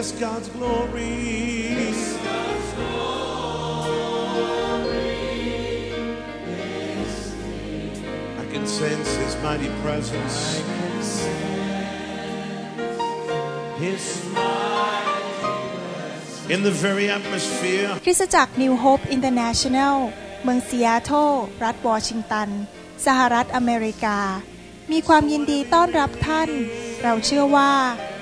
Yes, God's glory. I can sense His mighty presence. His in the very atmosphere. คริสตจักร New Hope International เมืองซีแอตเทิลรัฐวอชิงตัน สหรัฐอเมริกา มีความยินดีต้อนรับท่าน เราเชื่อว่า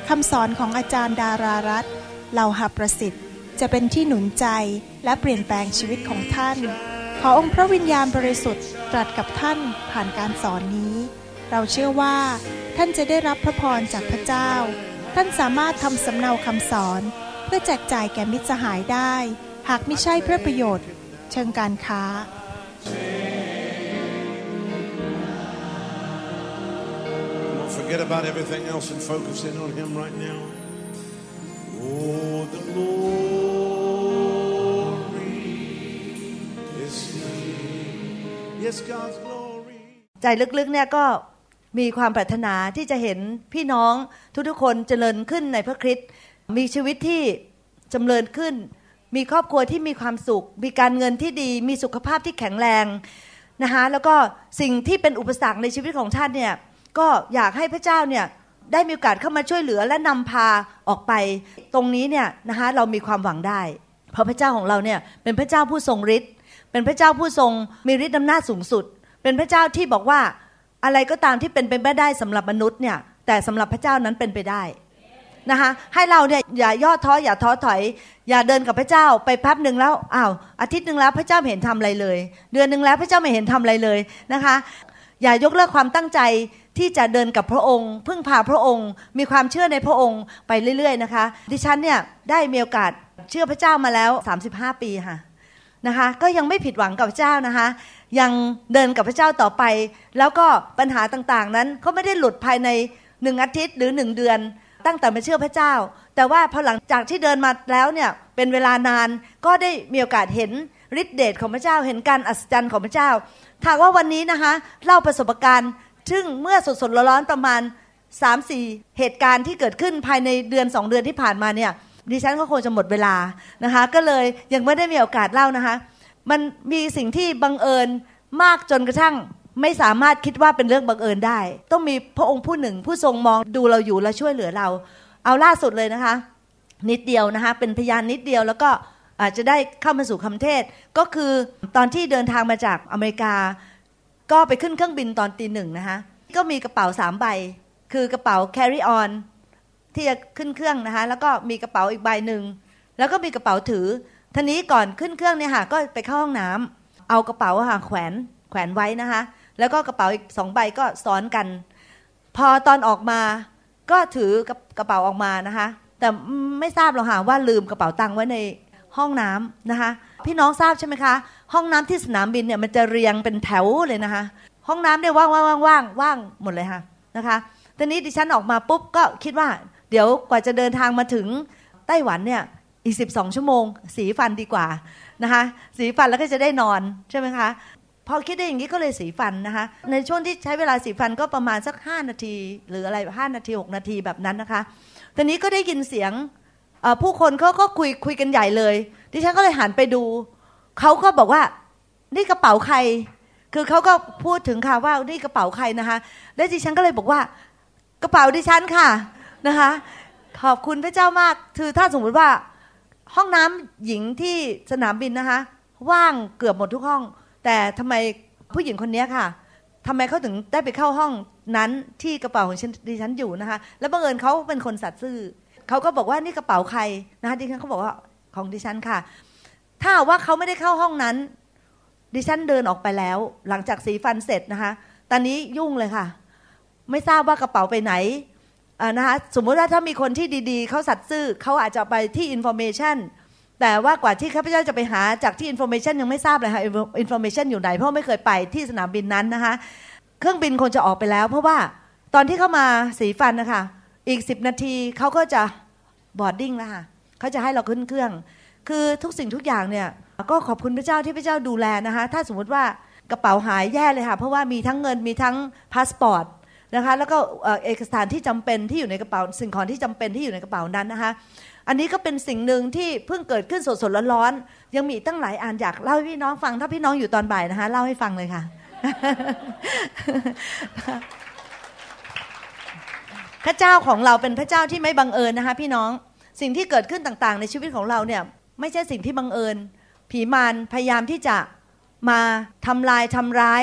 คำสอนของอาจารย์ดารารัตน์เหล่าหับประสิทธิ์ จะเป็นที่หนุนใจและเปลี่ยนแปลงชีวิตของท่าน ขอองค์พระวิญญาณบริสุทธิ์ตรัสกับท่านผ่านการสอนนี้ เราเชื่อว่า ท่านจะได้รับพระพรจากพระเจ้า ท่านสามารถทำสำเนาคำสอน เพื่อแจกจ่ายแก่มิตรสหายได้ หากไม่ใช่เพื่อประโยชน์ เชิงการค้า forget about everything else and focus in on Him right now. Oh, the glory is here. Yes, God's glory. ใจลึกๆเนี่ยก็มีความปรารถนาที่จะเห็นพี่น้องทุกๆคนเจริญขึ้นในพระคริสต์มีชีวิตที่จำเริญขึ้น มีครอบครัวที่มีความสุข มีการเงินที่ดี มีสุขภาพที่แข็งแรงนะคะแล้วก็สิ่งที่เป็นอุปสรรคในชีวิตของท่านเนี่ย ก็อยากให้พระเจ้าเนี่ยได้มีโอกาสเข้ามาช่วยเหลือและนำพาออกไป ตรงนี้เนี่ยนะคะเรามีความหวังได้ เพราะพระเจ้าของเราเนี่ยเป็นพระเจ้าผู้ทรงฤทธิ์เป็นพระเจ้าผู้ทรงมีฤทธิ์อำนาจสูงสุด เป็นพระเจ้าที่บอกว่าอะไรก็ตามที่เป็นไปไม่ได้สำหรับมนุษย์เนี่ยแต่สำหรับพระเจ้านั้นเป็นไปได้นะคะให้เราเนี่ยอย่าย่อท้ออย่าท้อถอย อย่าเดินกับพระเจ้าไปแป๊บหนึ่งแล้วอ้าวอาทิตย์หนึ่งแล้วพระเจ้าไม่เห็นทำอะไรเลย เดือนหนึ่งแล้วพระเจ้าไม่เห็นทำอะไรเลยนะคะ อย่ายกเลิกความตั้งใจ ที่จะเดินกับพระองค์ พึ่งพาพระองค์ มีความเชื่อในพระองค์ไปเรื่อย ๆ นะคะ ดิฉันเนี่ยได้มีโอกาสเชื่อพระเจ้ามาแล้ว 35 ปีค่ะนะคะ ก็ยังไม่ผิดหวังกับพระเจ้านะคะ ยังเดินกับพระเจ้าต่อไป แล้วก็ปัญหาต่างๆ นั้นเขาไม่ได้หลุดภายในหนึ่งอาทิตย์หรือหนึ่งเดือน ตั้งแต่มาเชื่อพระเจ้า แต่ว่าพอหลังจากที่เดินมาแล้วเนี่ยเป็นเวลานานก็ได้มีโอกาสเห็นฤทธิเดชของพระเจ้าเห็นการอัศจรรย์ของพระเจ้าถ้าว่าวันนี้นะคะเล่าประสบการณ์ ซึ่งเมื่อสดๆร้อนๆประมาณ 3-4 เหตุการณ์ที่เกิดขึ้นภายในเดือน 2 เดือนที่ผ่านมาเนี่ยดิฉันก็คงจะหมดเวลานะคะ ก็เลยยังไม่ได้มีโอกาสเล่านะคะ มันมีสิ่งที่บังเอิญมากจนกระทั่งไม่สามารถคิดว่าเป็นเรื่องบังเอิญได้ ต้องมีพระองค์ผู้หนึ่งผู้ทรงมองดูเราอยู่และช่วยเหลือเรา เอาล่าสุดเลยนะคะ นิดเดียวนะคะ เป็นพยานนิดเดียวแล้วก็อาจจะได้เข้ามาสู่คำเทศ ก็คือตอนที่เดินทางมาจากอเมริกา ก็ไปขึ้นเครื่องบินตอนตีหนึ่งนะคะ ก็มีกระเป๋าสามใบ คือกระเป๋า carry on ที่จะขึ้นเครื่องนะคะ แล้วก็มีกระเป๋าอีกใบหนึ่ง แล้วก็มีกระเป๋าถือทีนี้ก่อนขึ้นเครื่องเนี่ยค่ะ ก็ไปเข้าห้องน้ำเอากระเป๋าค่ะแขวนแขวนไว้นะคะ แล้วก็กระเป๋าอีกสองใบก็ซ้อนกัน พอตอนออกมาก็ถือกระเป๋าออกมานะคะ แต่ไม่ทราบหรอกค่ะว่าลืมกระเป๋าตังค์ไว้ในห้องน้ำนะคะ พี่น้องทราบใช่ไหมคะ ห้องน้ำที่สนามบินเนี่ยมันจะเรียงเป็นแถวเลยนะคะ ห้องน้ำเนี่ยว่างว่างว่างว่างว่างหมดเลยค่ะนะคะตอนนี้ดิฉันออกมาปุ๊บก็คิดว่า เดี๋ยวกว่าจะเดินทางมาถึงไต้หวันเนี่ยอีกสิบสองชั่วโมง สีฟันดีกว่านะคะสีฟันแล้วก็จะได้นอนใช่ไหมคะพอคิดได้อย่างนี้ก็เลยสีฟันนะคะ ในช่วงที่ใช้เวลาสีฟันก็ประมาณสักห้านาที หรืออะไรห้านาทีหกนาทีแบบนั้นนะคะตอนนี้ก็ได้ยินเสียงผู้คนเขาก็คุยคุยกันใหญ่เลย ดิฉันก็เลยหันไปดู เขาก็บอกว่า นี่กระเป๋าใคร คือเขาก็พูดถึงค่ะว่านี่กระเป๋าใครนะคะ แล้วดิฉันก็เลยบอกว่า กระเป๋าดิฉันค่ะนะคะ ขอบคุณพระเจ้ามาก คือถ้าสมมติว่า ห้องน้ำหญิงที่สนามบินนะคะ ว่างเกือบหมดทุกห้อง แต่ทำไมผู้หญิงคนนี้ค่ะทำไมเขาถึงได้ไปเข้าห้องนั้นที่กระเป๋าของดิฉันอยู่นะคะ แล้วบังเอิญเขาเป็นคนสัตย์ซื่อเขาก็บอกว่านี่กระเป๋าใครนะคะดิฉันเขาบอกว่าของดิฉันค่ะ ถ้าว่าเขาไม่ได้เข้าห้องนั้น ดิฉันเดินออกไปแล้ว หลังจากสีฟันเสร็จนะคะ ตอนนี้ยุ่งเลยค่ะ ไม่ทราบว่ากระเป๋าไปไหนนะคะสมมุติว่าถ้ามีคนที่ดีๆ เขาสัตย์ซื่อเขาอาจจะไปที่ information แต่ว่ากว่าที่ข้าพเจ้าจะไปหาจากที่ information ยังไม่ทราบเลยค่ะ information อยู่ไหนเพราะไม่เคยไปที่สนามบินนั้นนะคะ เครื่องบินคงจะออกไปแล้ว เพราะว่าตอนที่เข้ามาสีฟันนะคะ อีกสิบนาทีเขาก็จะ boarding แล้วค่ะเขาจะให้เราขึ้นเครื่อง คือทุกสิ่งทุกอย่างเนี่ยก็ขอบคุณพระเจ้าที่พระเจ้าดูแลนะคะ ถ้าสมมติว่ากระเป๋าหายแย่เลยค่ะ เพราะว่ามีทั้งเงินมีทั้งพาสปอร์ตนะคะแล้วก็เอกสารที่จำเป็นที่อยู่ในกระเป๋าสิ่งของที่จำเป็นที่อยู่ในกระเป๋านั้นนะคะ อันนี้ก็เป็นสิ่งหนึ่งที่เพิ่งเกิดขึ้นสดๆร้อนๆยังมีตั้งหลายอันอยากเล่าให้พี่น้องฟังถ้าพี่น้องอยู่ตอนบ่ายนะคะเล่าให้ฟังเลยค่ะพระเจ้าของเราเป็นพระเจ้าที่ไม่บังเอิญนะคะ พี่น้องสิ่งที่เกิดขึ้นต่างๆ ในชีวิตของเราเนี่ย ไม่ใช่สิ่งที่บังเอิญ ผีมารพยายามที่จะมาทำลายทำร้าย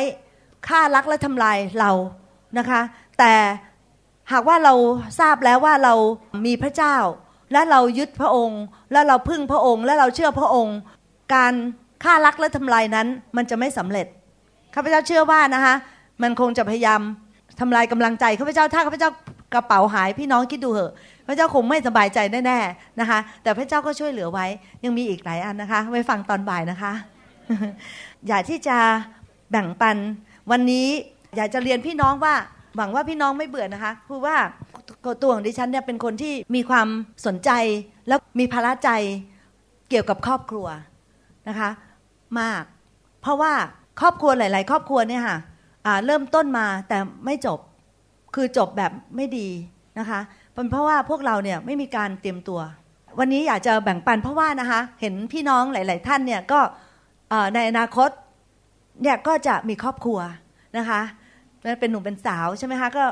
ฆ่ารักและทำลายเรานะคะ แต่หากว่าเราทราบแล้วว่าเรามีพระเจ้า และเรายึดพระองค์ และเราพึ่งพระองค์ และเราเชื่อพระองค์ การฆ่ารักและทำลายนั้น มันจะไม่สำเร็จข้าพเจ้าเชื่อว่านะคะมันคงจะพยายามทำลายกำลังใจข้าพเจ้าถ้าข้าพเจ้า กระเป๋าหายพี่น้องคิดดูเหอะ พระเจ้าคงไม่สบายใจแน่ๆนะคะ แต่พระเจ้าก็ช่วยเหลือไว้ ยังมีอีกหลายอันนะคะไว้ฟังตอนบ่ายนะคะ อยากที่จะแบ่งปันวันนี้อยากจะเรียนพี่น้องว่าหวังว่าพี่น้องไม่เบื่อนะคะคือว่าตัวของดิฉันเนี่ยเป็นคนที่มีความสนใจแล้วมีภาระใจเกี่ยวกับครอบครัวนะคะ มาก เพราะว่าครอบครัวหลาย ๆ ครอบครัวเนี่ยค่ะเริ่มต้นมาแต่ไม่จบ คือจบแบบไม่ดีนะคะเป็นเพราะว่าพวกเราเนี่ยไม่มีการเตรียมตัว วันนี้อยากจะแบ่งปันเพราะว่านะคะเห็นพี่น้องหลาย ๆ ท่านเนี่ยก็ในอนาคตเนี่ยก็จะมีครอบครัวนะคะเป็นหนุ่มเป็นสาวใช่ไหมคะก็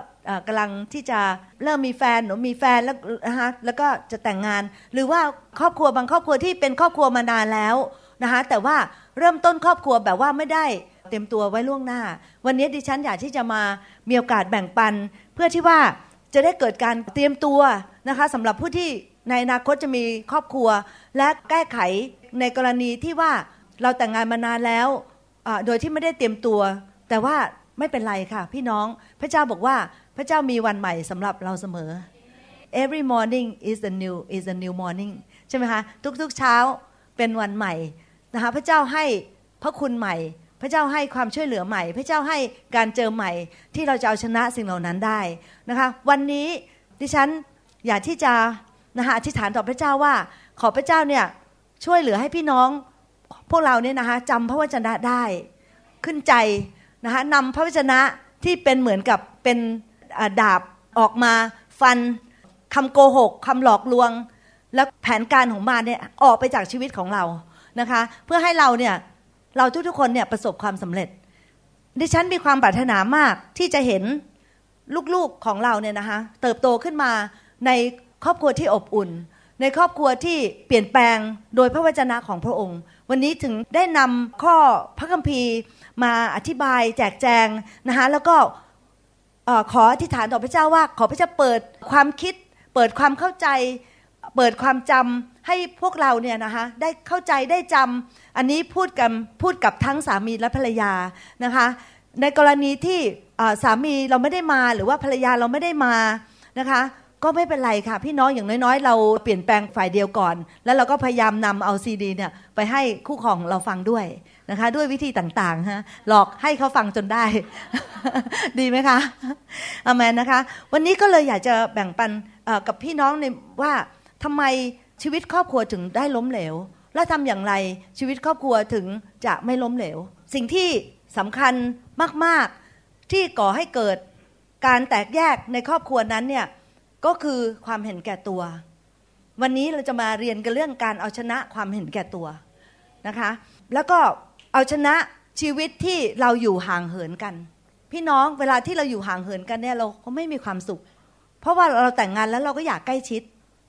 กำลังที่จะเริ่มมีแฟนหนูมีแฟนแล้วนะคะแล้วก็จะแต่งงาน หรือว่าครอบครัวบางครอบครัวที่เป็นครอบครัวมานานแล้วนะคะแต่ว่าเริ่มต้นครอบครัวแบบว่าไม่ได้ ตรียมตัวไว้ล่วงหน้า วันนี้ดิฉันอยากที่จะมามีโอกาสแบ่งปัน เพื่อที่ว่าจะได้เกิดการเตรียมตัวนะคะสำหรับผู้ที่ในอนาคตจะมีครอบครัว และแก้ไขในกรณีที่ว่าเราแต่งงานมานานแล้วโดยที่ไม่ได้เตรียมตัว แต่ว่าไม่เป็นไรค่ะ พี่น้องพระเจ้าบอกว่าพระเจ้ามีวันใหม่สำหรับเราเสมอ every morning is a new is a new morning ใช่ไหมคะ ทุกๆเช้าเป็นวันใหม่นะคะพระเจ้าให้พระคุณใหม่ พระเจ้าให้ความช่วยเหลือใหม่ พระเจ้าให้การเจอใหม่ ที่เราจะเอาชนะสิ่งเหล่านั้นได้นะคะ วันนี้ดิฉันอยากที่จะนะคะอธิษฐานต่อพระเจ้าว่า ขอพระเจ้าเนี่ยช่วยเหลือให้พี่น้องพวกเราเนี่ยนะคะจำพระวจนะได้ ขึ้นใจนะคะนำพระวจนะที่เป็นเหมือนกับเป็นดาบออกมาฟันคำโกหกคำหลอกลวง และแผนการของมารเนี่ยออกไปจากชีวิตของเรานะคะ เพื่อให้เราเนี่ย เราทุกๆคนเนี่ยประสบความสำเร็จ ดิฉันมีความปรารถนามากที่จะเห็นลูกๆของเราเนี่ยนะคะเติบโตขึ้นมาในครอบครัวที่อบอุ่น ในครอบครัวที่เปลี่ยนแปลงโดยพระวจนะของพระองค์ วันนี้ถึงได้นำข้อพระคัมภีร์มาอธิบายแจกแจงนะคะแล้วก็ขออธิษฐานต่อพระเจ้าว่า ขอพระเจ้าเปิดความคิด เปิดความเข้าใจ เปิดความจำ ให้พวกเราเนี่ยนะคะได้เข้าใจได้จำอันนี้พูดกับพูดกับทั้งสามีและภรรยานะคะ ในกรณีที่สามีเราไม่ได้มาหรือว่าภรรยาเราไม่ได้มานะคะก็ไม่เป็นไรค่ะ พี่น้องอย่างน้อยๆ เราเปลี่ยนแปลงฝ่ายเดียวก่อน แล้วเราก็พยายามนำเอาซีดีเนี่ยไปให้คู่ของเราฟังด้วยนะคะ ด้วยวิธีต่างๆฮะหลอกให้เขาฟังจนได้ ดีไหมคะอเมนนะคะ วันนี้ก็เลยอยากจะแบ่งปันกับพี่น้องในว่าทำไม ชีวิตครอบครัวถึงได้ล้มเหลว และทำอย่างไรชีวิตครอบครัวถึงจะไม่ล้มเหลว สิ่งที่สำคัญมาก ๆ ที่ก่อให้เกิดการแตกแยกในครอบครัวนั้นเนี่ยก็คือความเห็นแก่ตัว วันนี้เราจะมาเรียนกันเรื่องการเอาชนะความเห็นแก่ตัวนะคะ แล้วก็เอาชนะชีวิตที่เราอยู่ห่างเหินกัน พี่น้องเวลาที่เราอยู่ห่างเหินกันเนี่ยเราก็ไม่มีความสุข เพราะว่าเราแต่งงานแล้วเราก็อยากใกล้ชิด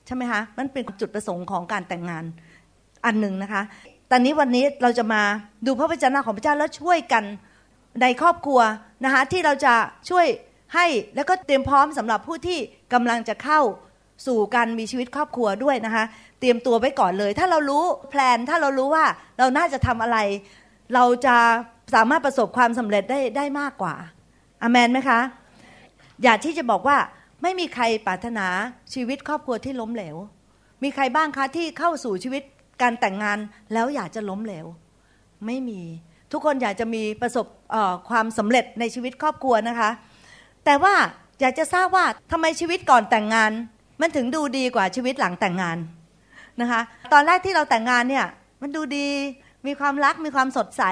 ใช่ไหมคะมันเป็นจุดประสงค์ของการแต่งงานอันหนึ่งนะคะ ตอนนี้วันนี้เราจะมาดูพระวจนะของพระเจ้าแล้วช่วยกันในครอบครัวนะคะที่เราจะช่วยให้แล้วก็เตรียมพร้อมสำหรับผู้ที่กำลังจะเข้าสู่การมีชีวิตครอบครัวด้วยนะคะ เตรียมตัวไว้ก่อนเลย ถ้าเรารู้แพลนถ้าเรารู้ว่าเราน่าจะทำอะไร เราจะสามารถประสบความสำเร็จได้ได้มากกว่าอเมนไหมคะ อยากที่จะบอกว่า ไม่มีใครปรารถนาชีวิตครอบครัวที่ล้มเหลว มีใครบ้างคะที่เข้าสู่ชีวิตการแต่งงานแล้วอยากจะล้มเหลว ไม่มี ทุกคนอยากจะมีประสบความสำเร็จในชีวิตครอบครัวนะคะ แต่ว่าอยากจะทราบว่าทำไมชีวิตก่อนแต่งงาน มันถึงดูดีกว่าชีวิตหลังแต่งงานนะคะ ตอนแรกที่เราแต่งงานเนี่ยมันดูดี มีความรัก มีความสดใส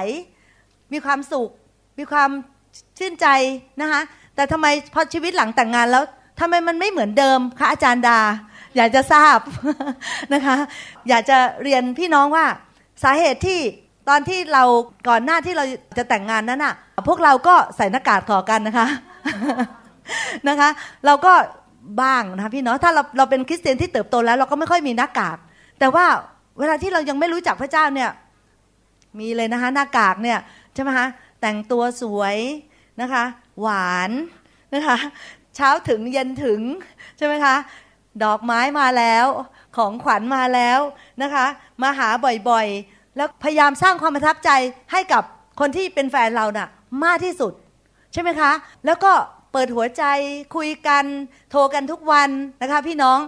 มีความสุข มีความชื่นใจนะคะ แต่ทำไมพอชีวิตหลังแต่งงานแล้ว ทำไมมันไม่เหมือนเดิมคะอาจารย์ดา อยากจะทราบนะคะ อยากจะเรียนพี่น้องว่าสาเหตุที่ตอนที่เราก่อนหน้าที่เราจะแต่งงานนั้นอะ พวกเราก็ใส่หน้ากากต่อกันนะคะนะคะ เราก็บ้างนะพี่น้องถ้าเราเราเป็นคริสเตียนที่เติบโตแล้ว เราก็ไม่ค่อยมีหน้ากาก แต่ว่าเวลาที่เรายังไม่รู้จักพระเจ้าเนี่ย มีเลยนะคะหน้ากากเนี่ยใช่ไหมคะแต่งตัวสวยนะคะ หวานนะคะ เช้าถึงเย็นถึงใช่ไหมคะ ดอกไม้มาแล้วของขวัญมาแล้วนะคะ มาหาบ่อยๆ แล้วพยายามสร้างความประทับใจให้กับคนที่เป็นแฟนเราน่ะมากที่สุด ใช่ไหมคะ แล้วก็เปิดหัวใจคุยกันโทรกันทุกวันนะคะ พี่น้อง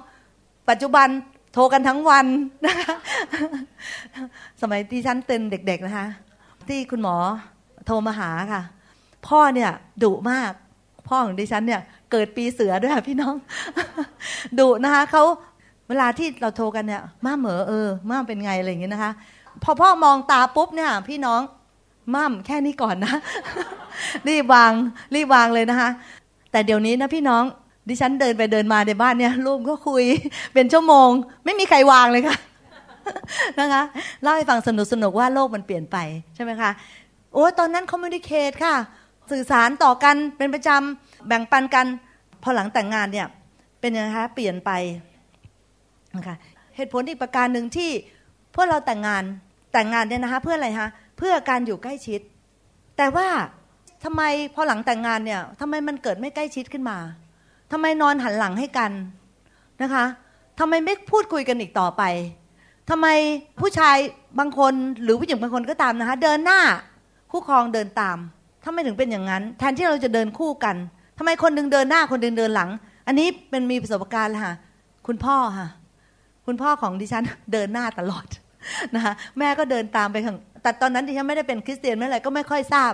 ปัจจุบันโทรกันทั้งวันนะคะสมัยที่ฉันเป็นเด็กๆนะคะ ที่คุณหมอโทรมาหาค่ะ พ่อเนี่ยดุมาก พ่อของดิฉันเนี่ย เกิดปีเสือด้วยค่ะพี่น้องดุนะคะเขาเวลาที่เราโทรกันเนี่ยม่าเหมอเออม่าเป็นไงอะไรอย่างเงี้ยนะคะ พอพ่อมองตาปุ๊บเนี่ย พี่น้องม่มแค่นี้ก่อนนะ รีบวางรีบวางเลยนะคะ แต่เดี๋ยวนี้นะพี่น้องดิฉันเดินไปเดินมาในบ้านเนี่ยลูกก็คุยเป็นชั่วโมง ไม่มีใครวางเลยค่ะนะคะเล่าให้ฟังสนุกสนุกว่าโลกมันเปลี่ยนไปใช่ไหมคะโอ้ตอนนั้นคอมมูนิเคตค่ะ สื่อสารต่อกันเป็นประจำ แบ่งปันกันพอหลังแต่งงานเนี่ยเป็นยังไงคะเปลี่ยนไปนะคะเหตุผลอีกประการหนึ่งที่พวกเราแต่งงานแต่งงานเนี่ยนะคะเพื่ออะไรคะเพื่อการอยู่ใกล้ชิด แต่ว่าทำไมพอหลังแต่งงานเนี่ยทำไมมันเกิดไม่ใกล้ชิดขึ้นมาทำไมนอนหันหลังให้กันนะคะทำไมไม่พูดคุยกันอีกต่อไปทำไมผู้ชายบางคนหรือผู้หญิงบางคนก็ตามนะคะ เดินหน้าคู่ครองเดินตามทำไมถึงเป็นอย่างนั้น แทนที่เราจะเดินคู่กัน ทำไมคนหนึ่งเดินหน้าคนหนึ่งเดินหลัง อันนี้เป็นมีประสบการณ์ค่ะ คุณพ่อค่ะ คุณพ่อของดิฉันเดินหน้าตลอดนะคะแม่ก็เดินตามไปข้างแต่ตอนนั้นดิฉันไม่ได้เป็นคริสเตียนไม่อะไรก็ไม่ค่อยทราบ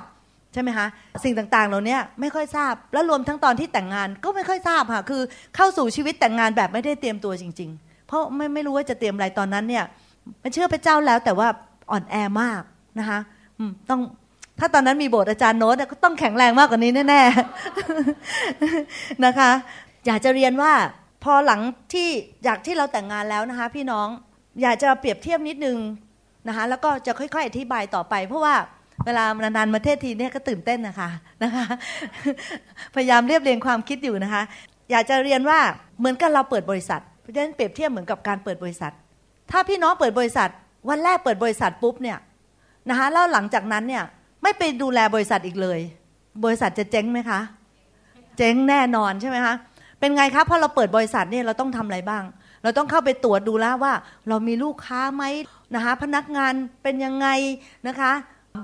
ใช่ไหมคะสิ่งต่างๆเหล่านี้ไม่ค่อยทราบ แล้วรวมทั้งตอนที่แต่งงานก็ไม่ค่อยทราบค่ะ คือเข้าสู่ชีวิตแต่งงานแบบไม่ได้เตรียมตัวจริง ๆ เพราะไม่ไม่รู้ว่าจะเตรียมอะไรตอนนั้นเนี่ยไม่เชื่อพระเจ้าแล้วแต่ว่าอ่อนแอมากนะคะต้อง ถ้าตอนนั้นมีโบสถ์อาจารย์โน้ตก็ต้องแข็งแรงมากกว่านี้แน่ๆนะคะ อยากจะเรียนว่าพอหลังที่อยากที่เราแต่งงานแล้วนะคะ พี่น้องอยากจะเปรียบเทียบนิดนึงนะคะแล้วก็จะค่อย ๆ อธิบายต่อไป เพราะว่าเวลานานๆมาเทศทีเนี่ยก็ตื่นเต้นนะคะนะคะ พยายามเรียบเรียงความคิดอยู่นะคะ อยากจะเรียนว่าเหมือนกับเราเปิดบริษัทเพราะฉะนั้นเปรียบเทียบเหมือนกับการเปิดบริษัท ถ้าพี่น้องเปิดบริษัท วันแรกเปิดบริษัทปุ๊บเนี่ยนะคะแล้วหลังจากนั้นเนี่ย ไม่ไปดูแลบริษัทอีกเลย บริษัทจะเจ๊งไหมคะ เจ๊งแน่นอนใช่ไหมคะ เป็นไงครับพอเราเปิดบริษัทเนี่ยเราต้องทำอะไรบ้าง เราต้องเข้าไปตรวจดูแล้วว่า เรามีลูกค้าไหมนะคะพนักงานเป็นยังไงนะคะ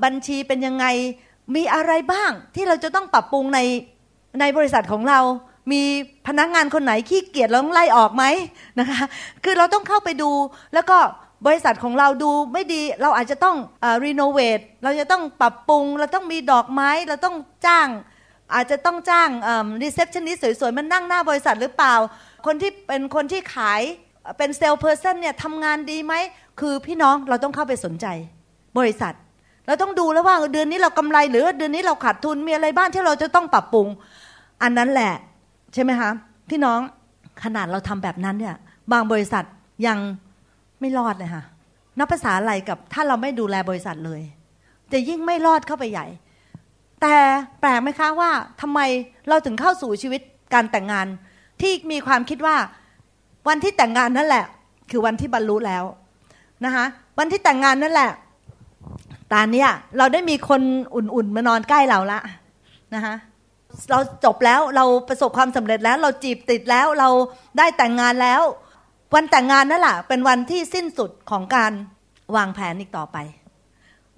บัญชีเป็นยังไงมีอะไรบ้างที่เราจะต้องปรับปรุงในในบริษัทของเรา มีพนักงานคนไหนขี้เกียจเราต้องไล่ออกไหมนะคะ คือเราต้องเข้าไปดูแล้วก็ บริษัทของเราดูไม่ดีเราอาจจะต้อง renovate เราจะต้องปรับปรุง เราต้องมีดอกไม้เราต้องจ้าง อาจจะต้องจ้าง receptionist สวยๆ มานั่งหน้าบริษัทหรือเปล่า คนที่เป็นคนที่ขายเป็นเซลล์เพอร์เซนเนี่ยทำงานดีไหม คือพี่น้องเราต้องเข้าไปสนใจ บริษัท เราต้องดูแล้วว่าเดือนนี้เรากำไรหรือเดือนนี้เราขาดทุนมีอะไรบ้างที่เราจะต้องปรับปรุง อันนั้นแหละ ใช่ไหมคะพี่น้องขนาดเราทำแบบนั้นเนี่ยบางบริษัทยัง ไม่รอดเลยค่ะนับภาษาอะไรกับถ้าเราไม่ดูแลบริษัทเลย จะยิ่งไม่รอดเข้าไปใหญ่ แต่แปลกไหมคะว่าทำไมเราถึงเข้าสู่ชีวิตการแต่งงาน ที่มีความคิดว่า วันที่แต่งงานนั่นแหละ คือวันที่บรรลุแล้วนะคะวันที่แต่งงานนั่นแหละตอนนี้เราได้มีคนอุ่นๆมานอนใกล้เราละนะคะเราจบแล้วเราประสบความสำเร็จแล้ว เราจีบติดแล้วเราได้แต่งงานแล้ว วันแต่งงานนั่นแหละเป็นวันที่สิ้นสุดของการวางแผนอีกต่อไป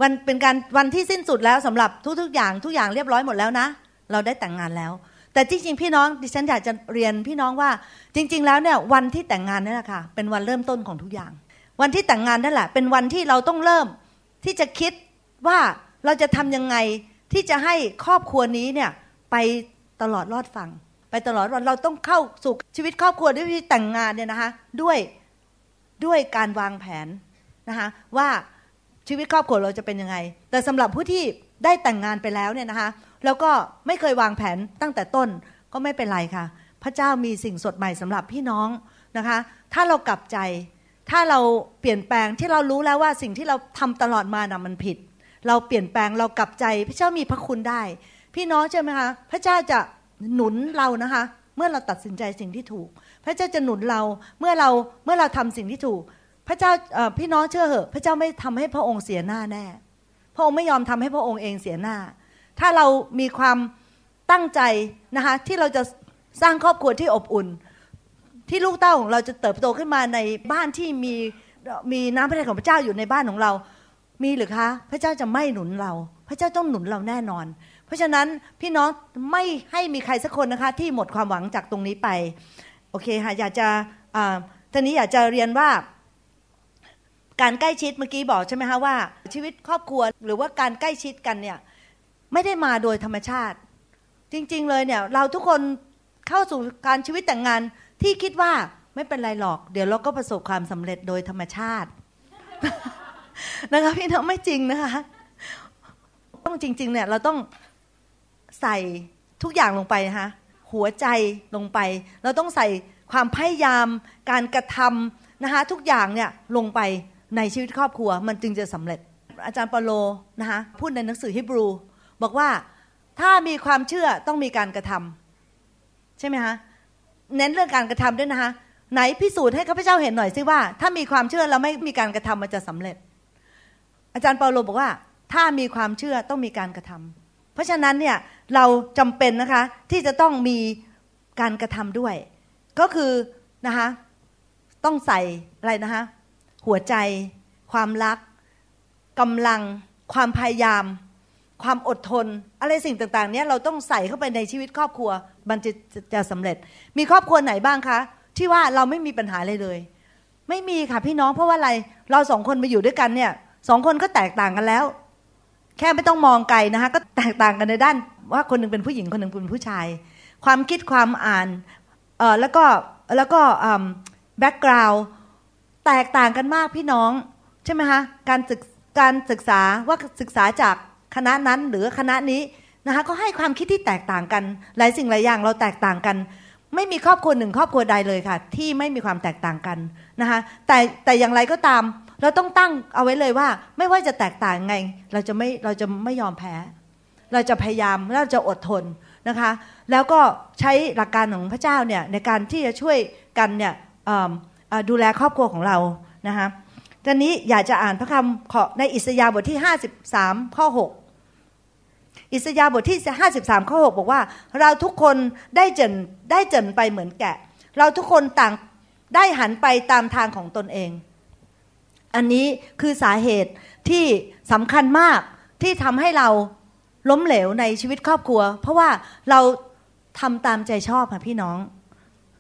วันเป็นการวันที่สิ้นสุดแล้วสำหรับทุกๆ อย่างทุกอย่างเรียบร้อยหมดแล้วนะ เราได้แต่งงานแล้ว แต่จริงๆพี่น้องดิฉันอยากจะเรียนพี่น้องว่า จริง ๆ แล้วเนี่ยวันที่แต่งงานนั่นแหละค่ะเป็นวันเริ่มต้นของทุกอย่าง วันที่แต่งงานนั่นแหละ เป็นวันที่เราต้องเริ่มที่จะคิดว่าเราจะทำยังไงที่จะให้ครอบครัวนี้เนี่ยไปตลอดรอดฟัง ไปตลอดวันเราต้องเข้าสู่ชีวิตครอบครัวด้วยที่แต่งงานเนี่ยนะคะด้วยด้วยการวางแผนนะคะว่าชีวิตครอบครัวเราจะเป็นยังไง แต่สำหรับผู้ที่ได้แต่งงานไปแล้วเนี่ยนะคะแล้วก็ไม่เคยวางแผนตั้งแต่ต้นก็ไม่เป็นไรค่ะ พระเจ้ามีสิ่งสดใหม่สำหรับพี่น้องนะคะ ถ้าเรากลับใจ ถ้าเราเปลี่ยนแปลงที่เรารู้แล้วว่าสิ่งที่เราทำตลอดมานะ่ะมันผิด เราเปลี่ยนแปลงเรากลับใจ พระเจ้ามีพระคุณได้ พี่น้องใช่ไหมคะพระเจ้าจะ หนุนเรานะคะ เมื่อเราตัดสินใจสิ่งที่ถูก พระเจ้าจะหนุนเราเมื่อเราเมื่อเราทำสิ่งที่ถูก พระเจ้าพี่น้องเชื่อเหอะ พระเจ้าไม่ทำให้พระองค์เสียหน้าแน่ พระองค์ไม่ยอมทำให้พระองค์เองเสียหน้า ถ้าเรามีความตั้งใจนะคะที่เราจะสร้างครอบครัวที่อบอุ่น ที่ลูกเต้าของเราจะเติบโตขึ้นมาในบ้านที่มีมีน้ำพระทัยของพระเจ้าอยู่ในบ้านของเรา มีหรือคะ พระเจ้าจะไม่หนุนเรา พระเจ้าต้องหนุนเราแน่นอน เพราะฉะนั้นพี่น้องไม่ให้มีใครสักคนนะคะที่หมดความหวังจากตรงนี้ไป โอเคค่ะอยากจะตอนนี้อยากจะเรียนว่า การใกล้ชิดเมื่อกี้บอกใช่ไหมคะว่า ชีวิตครอบครัวหรือว่าการใกล้ชิดกันเนี่ยไม่ได้มาโดยธรรมชาติ จริง ๆ เลยเนี่ยเราทุกคนเข้าสู่การชีวิตแต่งงานที่คิดว่าไม่เป็นไรหรอก เดี๋ยวเราก็ประสบความสำเร็จโดยธรรมชาตินะคะพี่น้องไม่จริงนะคะ ต้องจริง ๆ เนี่ยเราต้อง ใส่ทุกอย่างลงไปนะคะหัวใจลงไป เราต้องใส่ความพยายามการกระทำนะคะทุกอย่างเนี่ยลงไปในชีวิตครอบครัวมันจึงจะสำเร็จ อาจารย์เปโลนะคะพูดในหนังสือฮิบรู บอกว่าถ้ามีความเชื่อต้องมีการกระทำใช่ไหมคะเน้นเรื่องการกระทำด้วยนะคะไหนพิสูจน์ให้ข้าพเจ้าเห็นหน่อยสิว่า ถ้ามีความเชื่อแล้วไม่มีการกระทำมันจะสำเร็จ อาจารย์เปาโลบอกว่า ถ้ามีความเชื่อต้องมีการกระทำ ราะฉะนั้นเนี่ยเราจำเป็นนะคะที่จะต้องมีการกระทำด้วย ก็คือนะคะต้องใส่อะไรนะคะหัวใจ ความรักกำลัง ความพยายาม ความอดทน อะไรสิ่งต่างๆ เนี้ยเราต้องใส่เข้าไปในชีวิตครอบครัวมันจะจะจะสำเร็จ มีครอบครัวไหนบ้างคะ ที่ว่าเราไม่มีปัญหาเลยเลย ไม่มีค่ะพี่น้องเพราะว่าอะไรเราสองคนมาอยู่ด้วยกันเนี่ยสองคนก็แตกต่างกันแล้ว แค่ไม่ต้องมองไกลนะคะก็แตกต่างกันในด้าน ว่าคนนึงเป็นผู้หญิงคนนึงเป็นผู้ชาย ความคิดความอ่านเออแล้วก็แล้วก็แบ็กกราวด์แตกต่างกันมากพี่น้อง ใช่ไหมคะการศึกการศึกษาว่าศึกษาจากคณะนั้นหรือคณะนี้นะคะก็ให้ความคิดที่แตกต่างกัน หลายสิ่งหลายอย่างเราแตกต่างกัน ไม่มีครอบครัวหนึ่งครอบครัวใดเลยค่ะ ที่ไม่มีความแตกต่างกันนะคะแต่แต่อย่างไรก็ตาม เราต้องตั้งเอาไว้เลยว่า ไม่ว่าจะแตกต่างไง เราจะไม่เราจะไม่ยอมแพ้ เราจะพยายามเราจะอดทนนะคะ แล้วก็ใช้หลักการของพระเจ้าเนี่ยในการที่จะช่วยกันเนี่ยดูแลครอบครัวของเรานะคะตอนนี้อยากจะอ่านพระคำในอิสยาห์บทที่ 53 ข้อ 6 อิสยาห์บทที่ 53 ข้อ 6 บอกว่า เราทุกคนได้เจนได้เจนไปเหมือนแกะ เราทุกคนต่างได้หันไปตามทางของตนเอง อันนี้คือสาเหตุที่สำคัญมากที่ทำให้เราล้มเหลวในชีวิตครอบครัว เพราะว่าเราทำตามใจชอบค่ะพี่น้อง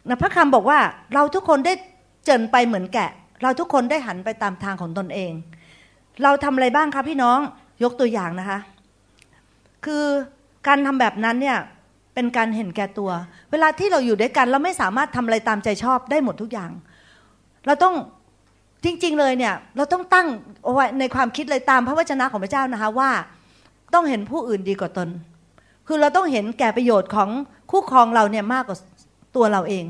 นะพระคำบอกว่าเราทุกคนได้เจินไปเหมือนแกะ เราทุกคนได้หันไปตามทางของตนเอง เราทำอะไรบ้างคะพี่น้องยกตัวอย่างนะคะ คือการทำแบบนั้นเนี่ยเป็นการเห็นแก่ตัว เวลาที่เราอยู่ด้วยกัน เราไม่สามารถทำอะไรตามใจชอบได้หมดทุกอย่าง เราต้อง จริง ๆ เลยเนี่ยเราต้องตั้งเอาไว้ในความคิดเลยตามพระวจนะของพระเจ้านะคะว่า ต้องเห็นผู้อื่นดีกว่าตน คือเราต้องเห็นแก่ประโยชน์ของคู่ครองเราเนี่ยมากกว่าตัวเราเอง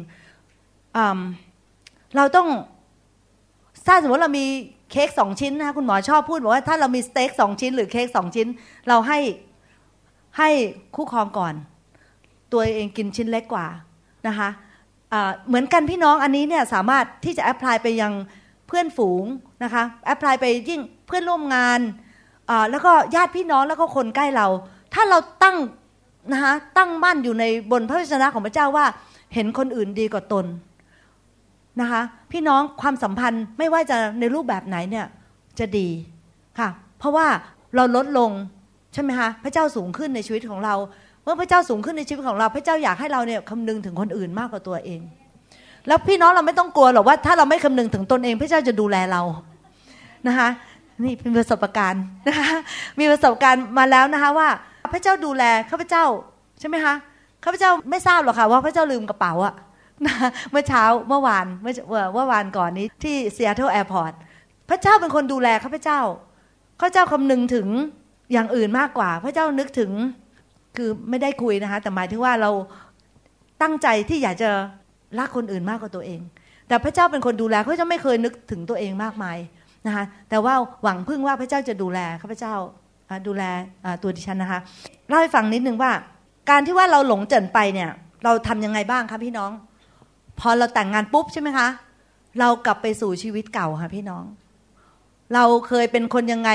อเราต้องถ้าสมมติเรามีเค้กสองชิ้นนะคะคุณหมอชอบพูดบอกว่าถ้าเรามีสเต็กสองชิ้น หรือเค้กสองชิ้น เราให้ให้คู่ครองก่อน ตัวเองกินชิ้นเล็กกว่านะคะะเหมือนกันพี่น้องอันนี้เนี่ยสามารถที่จะ apply ไปยัง เพื่อนฝูงนะคะ apply ไปยังเพื่อนร่วมงานแล้วก็ญาติพี่น้องแล้วก็คนใกล้เรา ถ้าเราตั้งนะคะตั้งมั่นอยู่ในบนพระวจนะของพระเจ้าว่า เห็นคนอื่นดีกว่าตนนะคะพี่น้องความสัมพันธ์ไม่ว่าจะในรูปแบบไหนเนี่ยจะดีค่ะเพราะว่าเราลดลงใช่ไหมคะพระเจ้าสูงขึ้นในชีวิตของเรา เมื่อพระเจ้าสูงขึ้นในชีวิตของเรา พระเจ้าอยากให้เราเนี่ยคำนึงถึงคนอื่นมากกว่าตัวเอง แล้วพี่น้องเราไม่ต้องกลัวหรอกว่าถ้าเราไม่คำนึงถึงตนเองพระเจ้าจะดูแลเรานะคะนี่เป็นประสบการณ์นะคะมีประสบการณ์มาแล้วนะคะว่า พระเจ้าดูแลข้าพเจ้าใช่ไหมคะข้าพเจ้าไม่ทราบหรอกค่ะว่าข้าพเจ้าลืมกระเป๋าอะเมื่อเช้าเมื่อวานเมื่อเมื่อวานก่อนนี้ที่ Seattle airport พระเจ้าเป็นคนดูแลข้าพเจ้าข้าพเจ้าคำนึงถึงอย่างอื่นมากกว่า พระเจ้านึกถึงคือไม่ได้คุยนะคะแต่หมายถึงว่าเราตั้งใจที่อยากจะ รักคนอื่นมากกว่าตัวเอง แต่พระเจ้าเป็นคนดูแลเขาจะไม่เคยนึกถึงตัวเองมากมายนะคะแต่ว่าหวังพึ่งว่าพระเจ้าจะดูแลข้าพเจ้าดูแลตัวดิฉันนะคะเล่าให้ฟังนิดนึงว่า การที่ว่าเราหลงเจินไปเนี่ยเราทํำยังไงบ้างคะพี่น้อง พอเราแต่งงานปุ๊บใช่ไหมคะ เรากลับไปสู่ชีวิตเก่าค่ะพี่น้อง เราเคยเป็นคนยังไง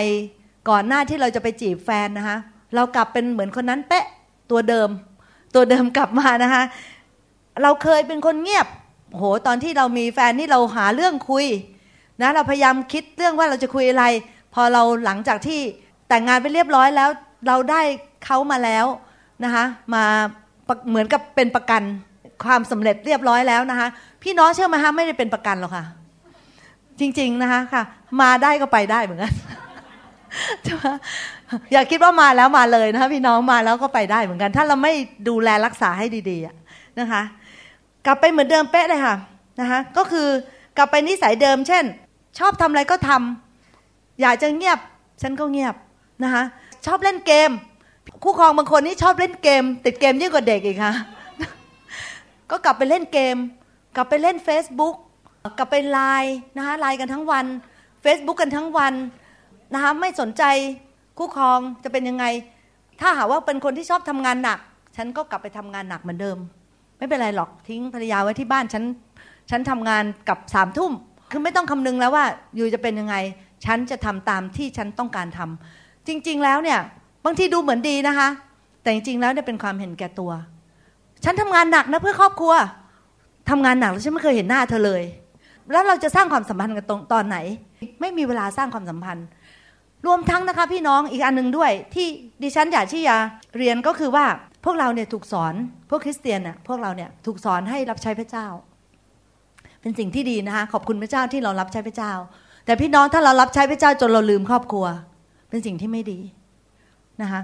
ก่อนหน้าที่เราจะไปจีบแฟนนะคะ เรากลับเป็นเหมือนคนนั้นเป๊ะตัวเดิม ตัวเดิมกลับมานะคะ เราเคยเป็นคนเงียบโหตอนที่เรามีแฟนนี่เราหาเรื่องคุยนะเราพยายามคิดเรื่องว่าเราจะคุยอะไร พอเราหลังจากที่แต่งงานไปเรียบร้อยแล้ว เราได้เขามาแล้วนะคะมาเหมือนกับเป็นประกันความสำเร็จเรียบร้อยแล้วนะคะพี่น้องเชื่อไหมคะไม่ได้เป็นประกันหรอกค่ะ จริง ๆนะคะค่ะ มาได้ก็ไปได้เหมือนกันอย่าคิดว่ามาแล้วมาเลยนะคะพี่น้องมาแล้วก็ไปได้เหมือนกัน ถ้าเราไม่ดูแลรักษาให้ดีๆ นะคะ กลับไปเหมือนเดิมเป๊ะเลยค่ะนะคะก็คือกลับไปนิสัยเดิม เช่น ชอบทำอะไรก็ทำอยากจะเงียบ ฉันก็เงียบนะคะชอบเล่นเกม คู่ครองบางคนนี่ชอบเล่นเกม ติดเกมยิ่งกว่าเด็กอีกค่ะก็กลับไปเล่นเกม กลับไปเล่น Facebook กลับไปไลน์นะคะไลน์กันทั้งวัน Facebook กันทั้งวันนะคะไม่สนใจคู่ครองจะเป็นยังไง ถ้าหาว่าเป็นคนที่ชอบทำงานหนัก ฉันก็กลับไปทำงานหนักเหมือนเดิม ไม่เป็นไรหรอกทิ้งภรรยาไว้ที่บ้านฉันฉันทำงานกับสามทุ่มคือไม่ต้องคำนึงแล้วว่าอยู่จะเป็นยังไง ฉันจะทำตามที่ฉันต้องการทำจริง ๆ แล้วเนี่ยบางทีดูเหมือนดีนะคะ แต่จริงๆแล้วเนี่ยเป็นความเห็นแก่ตัว ฉันทำงานหนักนะเพื่อครอบครัวทำงานหนักแล้วฉันไม่เคยเห็นหน้าเธอเลย แล้วเราจะสร้างความสัมพันธ์กันตรงตอนไหน ไม่มีเวลาสร้างความสัมพันธ์ รวมทั้งนะคะพี่น้องอีกอันหนึ่งด้วย ที่ดิฉันอยากที่จะเรียนก็คือว่า พวกเราเนี่ยถูกสอนพวกคริสเตียนน่ะพวกเราเนี่ยถูกสอนให้รับใช้พระเจ้า เป็นสิ่งที่ดีนะคะขอบคุณพระเจ้าที่เรารับใช้พระเจ้า แต่พี่น้องถ้าเรารับใช้พระเจ้าจนเราลืมครอบครัว เป็นสิ่งที่ไม่ดีนะคะ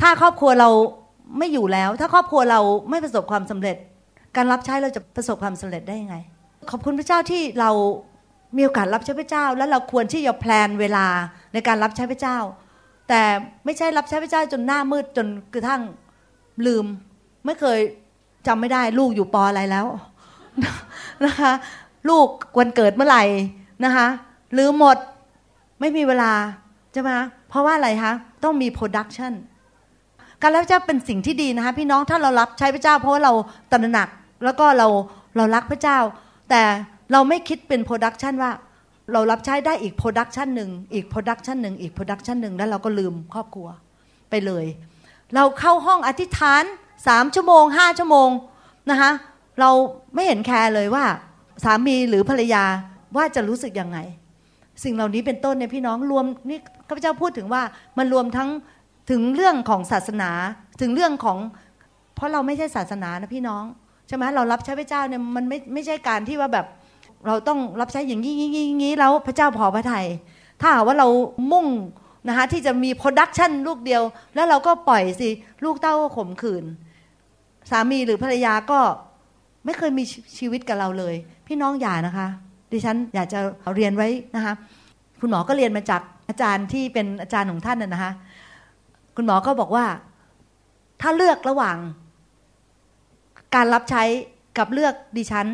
ถ้าครอบครัวเราไม่อยู่แล้ว ถ้าครอบครัวเราไม่ประสบความสำเร็จ การรับใช้เราจะประสบความสำเร็จได้ยังไง ขอบคุณพระเจ้าที่เรามีโอกาสรับใช้พระเจ้า และเราควรที่จะแพลนเวลาในการรับใช้พระเจ้า แต่ไม่ใช่รับใช้พระเจ้าจนหน้ามืดจนกระทั่ง ลืม ไม่เคยจำไม่ได้ลูกอยู่ปออะไรแล้วนะคะ ลูกวันเกิดเมื่อไหร่นะคะลืมหมดไม่มีเวลาใช่ไหมเพราะว่าอะไรคะต้องมี production การรับใช้พระเจ้าเป็นสิ่งที่ดีนะคะพี่น้องถ้าเรารับใช้พระเจ้า เพราะว่าเราตระหนักแล้วก็เราเรารักพระเจ้า แต่เราไม่คิดเป็น production ว่าเรารับใช้ได้อีก production หนึ่งอีก production หนึ่งอีก production หนึ่งแล้วเราก็ลืมครอบครัวไปเลย เราเข้าห้องอธิษฐานสามชั่วโมงห้าชั่วโมงนะคะเราไม่เห็นแคร์เลยว่า สามีหรือภรรยาว่าจะรู้สึกยังไง สิ่งเหล่านี้เป็นต้นเนี่ยพี่น้องรวมนี่ข้าพเจ้าพูดถึงว่ามันรวมทั้งถึงเรื่องของศาสนาถึงเรื่องของ เพราะเราไม่ใช่ศาสนานะพี่น้องใช่ไหมเรารับใช้พระเจ้าเนี่ยมันไม่ไม่ใช่การที่ว่าแบบเราต้องรับใช้อย่างนี้งี้งี้แล้วพระเจ้าพอพระทัยถ้าว่าเรามุ่ง นะคะที่จะมี production ลูกเดียว แล้วเราก็ปล่อยสิ ลูกเต้าก็ข่มขืน สามีหรือภรรยาก็ไม่เคยมีชีวิตกับเราเลย พี่น้องอย่านะคะ ดิฉันอยากจะเรียนไว้นะคะคุณหมอก็เรียนมาจากอาจารย์ที่เป็นอาจารย์ของท่านนะคะคุณหมอก็บอกว่า ถ้าเลือกระหว่าง การรับใช้กับเลือกดิฉัน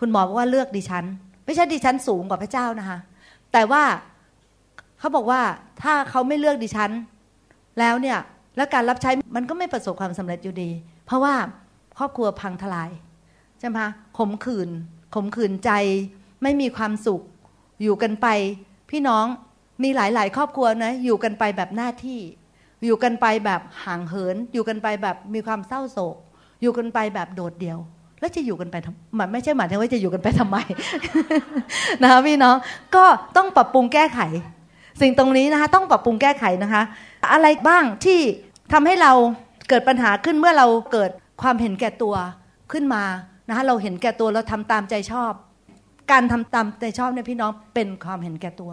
คุณหมอบอกว่าเลือกดิฉัน ไม่ใช่ดิฉันสูงกว่าพระเจ้านะคะ แต่ว่า เขาบอกว่าถ้าเขาไม่เลือกดิฉัน แล้วเนี่ยแล้วการรับใช้มันก็ไม่ประสบความสำเร็จอยู่ดี เพราะว่าครอบครัวพังทลายใช่ไหมขมขื่นขมขื่นใจ ไม่มีความสุข อยู่กันไป พี่น้องมีหลาย ๆ ครอบครัวนะอยู่กันไปแบบหน้าที่ อยู่กันไปแบบห่างเหิน อยู่กันไปแบบมีความเศร้าโศก อยู่กันไปแบบโดดเดี่ยว แล้วจะอยู่กันไปหมายไม่ใช่หมายถึงว่าจะอยู่กันไปทำไมนะพี่น้องก็ต้องปรับปรุงแก้ไข สิ่งตรงนี้นะคะต้องปรับปรุงแก้ไขนะคะ อะไรบ้างที่ทำให้เราเกิดปัญหาขึ้นเมื่อเราเกิดความเห็นแก่ตัวขึ้นมานะคะเราเห็นแก่ตัวเราทำตามใจชอบ การทำตามใจชอบเนี่ยพี่น้องเป็นความเห็นแก่ตัว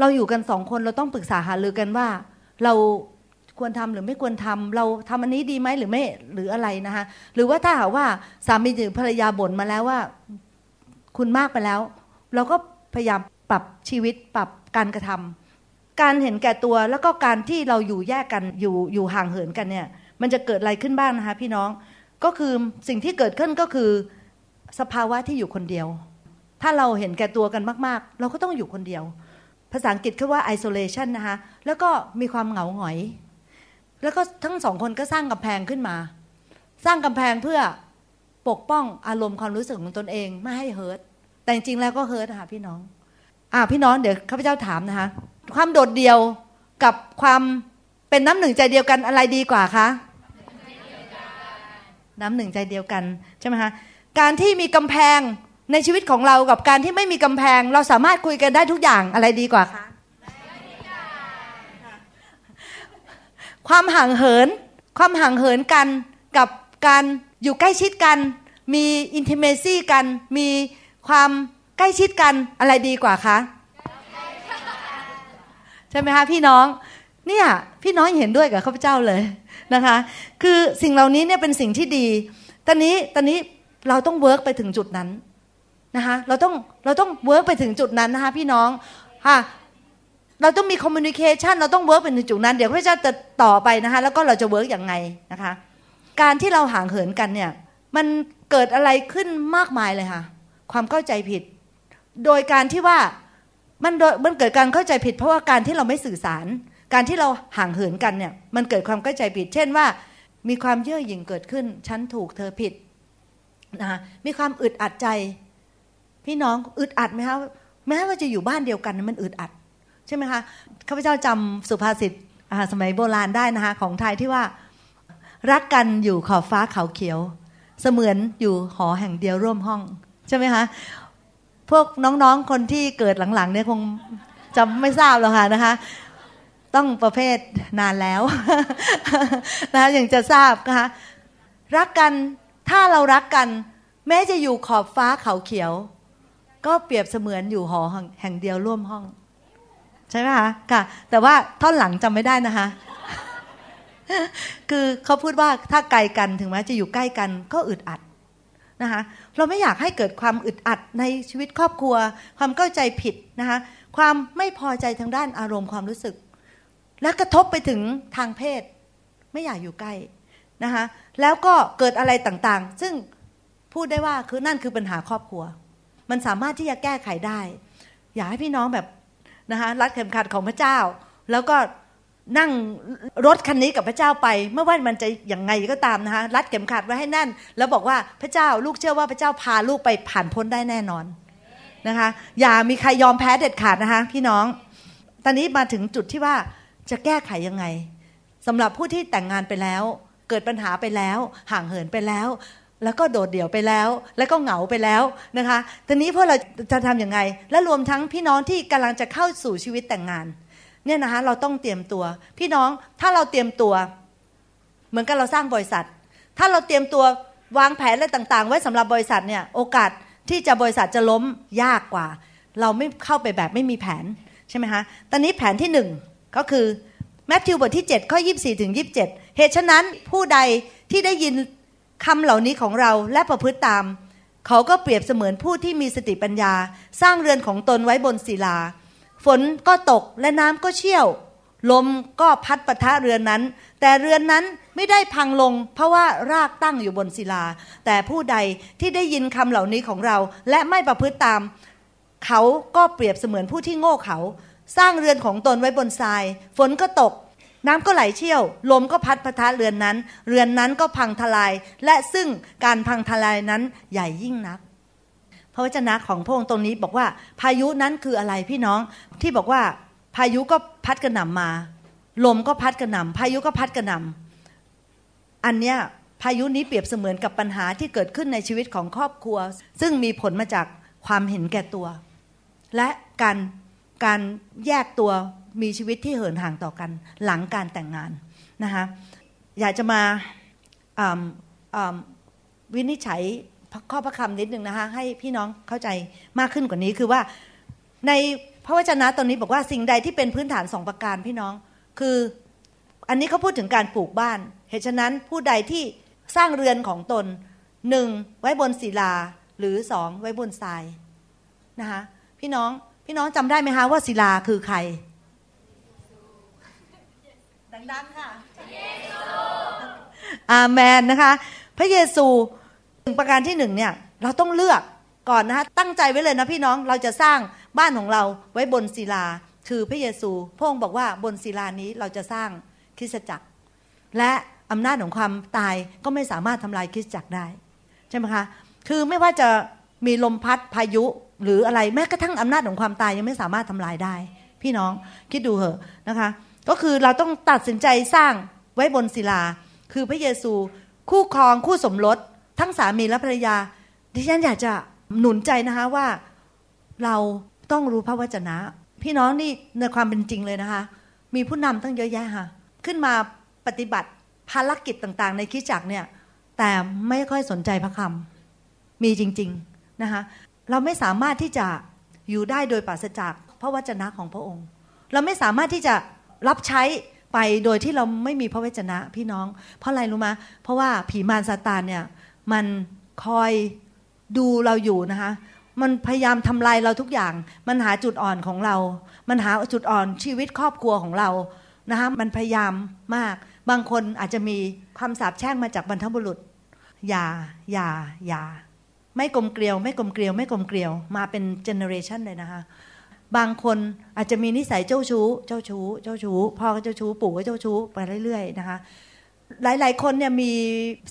เราอยู่กันสองคนเราต้องปรึกษาหารือกันว่า เราควรทำหรือไม่ควรทำเราทำอันนี้ดีไหมหรือไม่หรืออะไรนะคะหรือว่าถ้าหากว่าสามีหรือภรรยาบ่นมาแล้วว่า คุณมากไปแล้ว เราก็พยายามปรับชีวิตปรับ การกระทำการเห็นแก่ตัวแล้วก็การที่เราอยู่แยกกันอยู่อยู่ห่างเหินกันเนี่ย มันจะเกิดอะไรขึ้นบ้างนะคะพี่น้องก็คือสิ่งที่เกิดขึ้นก็คือ สภาวะที่อยู่คนเดียว ถ้าเราเห็นแก่ตัวกันมากๆ เราก็ต้องอยู่คนเดียว ภาษาอังกฤษคือว่า isolation นะคะแล้วก็มีความเหงาหงอย แล้วก็ทั้งสองคนก็สร้างกำแพงขึ้นมา สร้างกำแพงเพื่อปกป้องอารมณ์ความรู้สึกของตนเองไม่ให้เฮิร์ตแต่จริงๆแล้วก็เฮิร์ตค่ะพี่น้อง อ่าพี่น้องเดี๋ยวข้าพเจ้าถามนะคะ ความโดดเดี่ยวกับความเป็นน้ำหนึ่งใจเดียวกันอะไรดีกว่าคะน้ำหนึ่งใจเดียวกันใช่ไหมคะการที่มีกำแพงในชีวิตของเรากับการที่ไม่มีกำแพง เราสามารถคุยกันได้ทุกอย่างอะไรดีกว่าคะความห่างเหิน ความห่างเหินกันกับการอยู่ใกล้ชิดกัน มี intimacy กัน มีความ ใกล้ชิดกันอะไรดีกว่าคะใช่ไหมคะพี่น้องเนี่ยพี่น้องเห็นด้วยกับข้าพเจ้าเลยนะคะ คือสิ่งเหล่านี้เนี่ยเป็นสิ่งที่ดี ตอนนี้ตอนนี้เราต้อง work ไปถึงจุดนั้นนะคะเราต้องเราต้อง work ไปถึงจุดนั้นนะคะพี่น้องค่ะเราต้องมี communication เราต้อง work ไปถึงจุดนั้น เดี๋ยวพระเจ้าจะต่อไปนะคะแล้วก็เราจะ work อย่างไงนะคะ การที่เราห่างเหินกันเนี่ยมันเกิดอะไรขึ้นมากมายเลยค่ะ ความเข้าใจผิด โดยการที่ว่ามันมันเกิดการเข้าใจผิด เพราะว่าการที่เราไม่สื่อสาร การที่เราห่างเหินกันเนี่ยมันเกิดความเข้าใจผิด เช่นว่า มีความเย่อหยิ่งเกิดขึ้น ฉันถูกเธอผิดนะคะมีความอึดอัดใจ พี่น้องอึดอัดไหมคะแม้ว่าจะอยู่บ้านเดียวกันมันอึดอัด ใช่ไหมคะข้าพเจ้าจำสุภาษิตสมัยโบราณได้นะคะของไทยที่ว่า รักกันอยู่ขอบฟ้าเขาเขียว เสมือนอยู่หอแห่งเดียวร่วมห้อง ใช่ไหมคะ พวกน้องๆคนที่เกิดหลังๆเนี่ยคงจำไม่ทราบหรอกค่ะนะคะ ต้องประเภทนานแล้วนะคะอย่างจะทราบนะคะรักกันถ้าเรารักกัน แม้จะอยู่ขอบฟ้าเขาเขียว ก็เปรียบเสมือนอยู่หอแห่งเดียวร่วมห้อง ใช่ไหมคะค่ะ แต่ว่าท่อนหลังจำไม่ได้นะคะ คือเขาพูดว่าถ้าไกลกันถึงแม้จะอยู่ใกล้กันก็อึดอัดนะคะ เราไม่อยากให้เกิดความอึดอัดในชีวิตครอบครัว ความเข้าใจผิดนะคะความไม่พอใจทางด้านอารมณ์ความรู้สึก และกระทบไปถึงทางเพศ ไม่อยากอยู่ใกล้นะคะแล้วก็เกิดอะไรต่างๆ ซึ่งพูดได้ว่าคือนั่นคือปัญหาครอบครัว มันสามารถที่จะแก้ไขได้ อยากให้พี่น้องแบบนะคะรัดเข็มขัดของพระเจ้า แล้วก็ นั่งรถคันนี้กับพระเจ้าไป เมื่อว่ามันจะอย่างไงก็ตามนะคะรัดเข็มขัดไว้ให้แน่น แล้วบอกว่าพระเจ้าลูกเชื่อว่าพระเจ้าพาลูกไปผ่านพ้นได้แน่นอนนะคะ อย่ามีใครยอมแพ้เด็ดขาดนะคะพี่น้อง ตอนนี้มาถึงจุดที่ว่าจะแก้ไขยังไงสำหรับผู้ที่แต่งงานไปแล้ว เกิดปัญหาไปแล้ว ห่างเหินไปแล้ว แล้วก็โดดเดี่ยวไปแล้ว แล้วก็เหงาไปแล้วนะคะตอนนี้พวกเราจะทำยังไง และรวมทั้งพี่น้องที่กำลังจะเข้าสู่ชีวิตแต่งงาน เนี่ยนะคะเราต้องเตรียมตัว พี่น้องถ้าเราเตรียมตัว เหมือนกับเราสร้างบริษัท ถ้าเราเตรียมตัววางแผนอะไรต่าง ๆ ไว้สำหรับบริษัทเนี่ยโอกาสที่จะบริษัทจะล้มยากกว่า เราไม่เข้าไปแบบไม่มีแผนใช่ไหมคะตอนนี้แผนที่หนึ่งก็คือแมทธิวบทที่ 7 ข้อ 24ถึง27 เหตุฉะนั้นผู้ใดที่ได้ยินคำเหล่านี้ของเราและประพฤติตาม เขาก็เปรียบเสมือนผู้ที่มีสติปัญญา สร้างเรือนของตนไว้บนศิลา ฝนก็ตกและน้ำก็เชี่ยว ลมก็พัดปะทะเรือนนั้น แต่เรือนนั้นไม่ได้พังลง เพราะว่ารากตั้งอยู่บนศิลา แต่ผู้ใดที่ได้ยินคำเหล่านี้ของเรา และไม่ประพฤติตาม เขาก็เปรียบเสมือนผู้ที่โง่เขา สร้างเรือนของตนไว้บนทราย ฝนก็ตกน้ำก็ไหลเชี่ยว ลมก็พัดปะทะเรือนนั้น เรือนนั้นก็พังทลาย และซึ่งการพังทลายนั้นใหญ่ยิ่งนัก ระวจนะของพระองค์ตรงนี้บอกว่าพายุนั้นคืออะไรพี่น้องที่บอกว่าพายุก็พัดกระหน่ำมา ลมก็พัดกระหน่ำพายุก็พัดกระหน่ำอันเนี้ยพายุนี้เปรียบเสมือนกับปัญหาที่เกิดขึ้นในชีวิตของครอบครัว ซึ่งมีผลมาจากความเห็นแก่ตัว และการการแยกตัวมีชีวิตที่เหินห่างต่อกัน หลังการแต่งงานนะคะอยากจะมาวินิจฉัย ข้อพระคำนิดหนึ่งนะคะ ให้พี่น้องเข้าใจมากขึ้นกว่านี้คือว่า ในพระวจนะตอนนี้บอกว่าสิ่งใดที่เป็นพื้นฐานสองประการพี่น้อง คืออันนี้เขาพูดถึงการปลูกบ้าน เหตุฉะนั้นผู้ใดที่สร้างเรือนของตนหนึ่งไว้บนศิลาหรือสองไว้บนทรายนะคะพี่น้องพี่น้องจำได้ไหมคะว่าศิลาคือใคร ดังๆค่ะอาเมนนะคะ พระเยซู ประการที่หนึ่งเนี่ยเราต้องเลือกก่อนนะคะตั้งใจไว้เลยนะพี่น้องเราจะสร้างบ้านของเราไว้บนศิลา คือพระเยซูพระองค์บอกว่าบนศิลานี้เราจะสร้างคริสตจักร และอำนาจของความตายก็ไม่สามารถทำลายคริสตจักรได้ใช่ไหมคะคือไม่ว่าจะมีลมพัดพายุหรืออะไรแม้กระทั่งอำนาจของความตายยังไม่สามารถทำลายได้ พี่น้องคิดดูเหอะนะคะก็คือเราต้องตัดสินใจสร้างไว้บนศิลา คือพระเยซูคู่ครองคู่สมรส ทั้งสามีและภรรยา ดิฉันอยากจะหนุนใจนะคะว่าเราต้องรู้พระวจนะ พี่น้องนี่ในความเป็นจริงเลยนะคะ มีผู้นำตั้งเยอะแยะค่ะ ขึ้นมาปฏิบัติภารกิจต่างๆ ในคริสตจักเนี่ย แต่ไม่ค่อยสนใจพระคำมีจริงๆนะคะเราไม่สามารถที่จะอยู่ได้โดยปราศจากพระวจนะของพระองค์ เราไม่สามารถที่จะรับใช้ไปโดยที่เราไม่มีพระวจนะพี่น้อง เพราะอะไรรู้ไหมเพราะว่าผีมารซาตานเนี่ย มันคอยดูเราอยู่นะคะ มันพยายามทำลายเราทุกอย่าง มันหาจุดอ่อนของเรา มันหาจุดอ่อนชีวิตครอบครัวของเรานะคะมันพยายามมาก บางคนอาจจะมีคำสาปแช่งมาจากบรรพบุรุษ อย่า อย่า อย่า ไม่กลมเกลียว ไม่กลมเกลียว ไม่กลมเกลียว มาเป็นเจเนอเรชันเลยนะคะ บางคนอาจจะมีนิสัยเจ้าชู้ เจ้าชู้ เจ้าชู้ พ่อก็เจ้าชู้ ปู่ก็เจ้าชู้ ไปเรื่อยๆนะคะ หลาย ๆ คนเนี่ยมี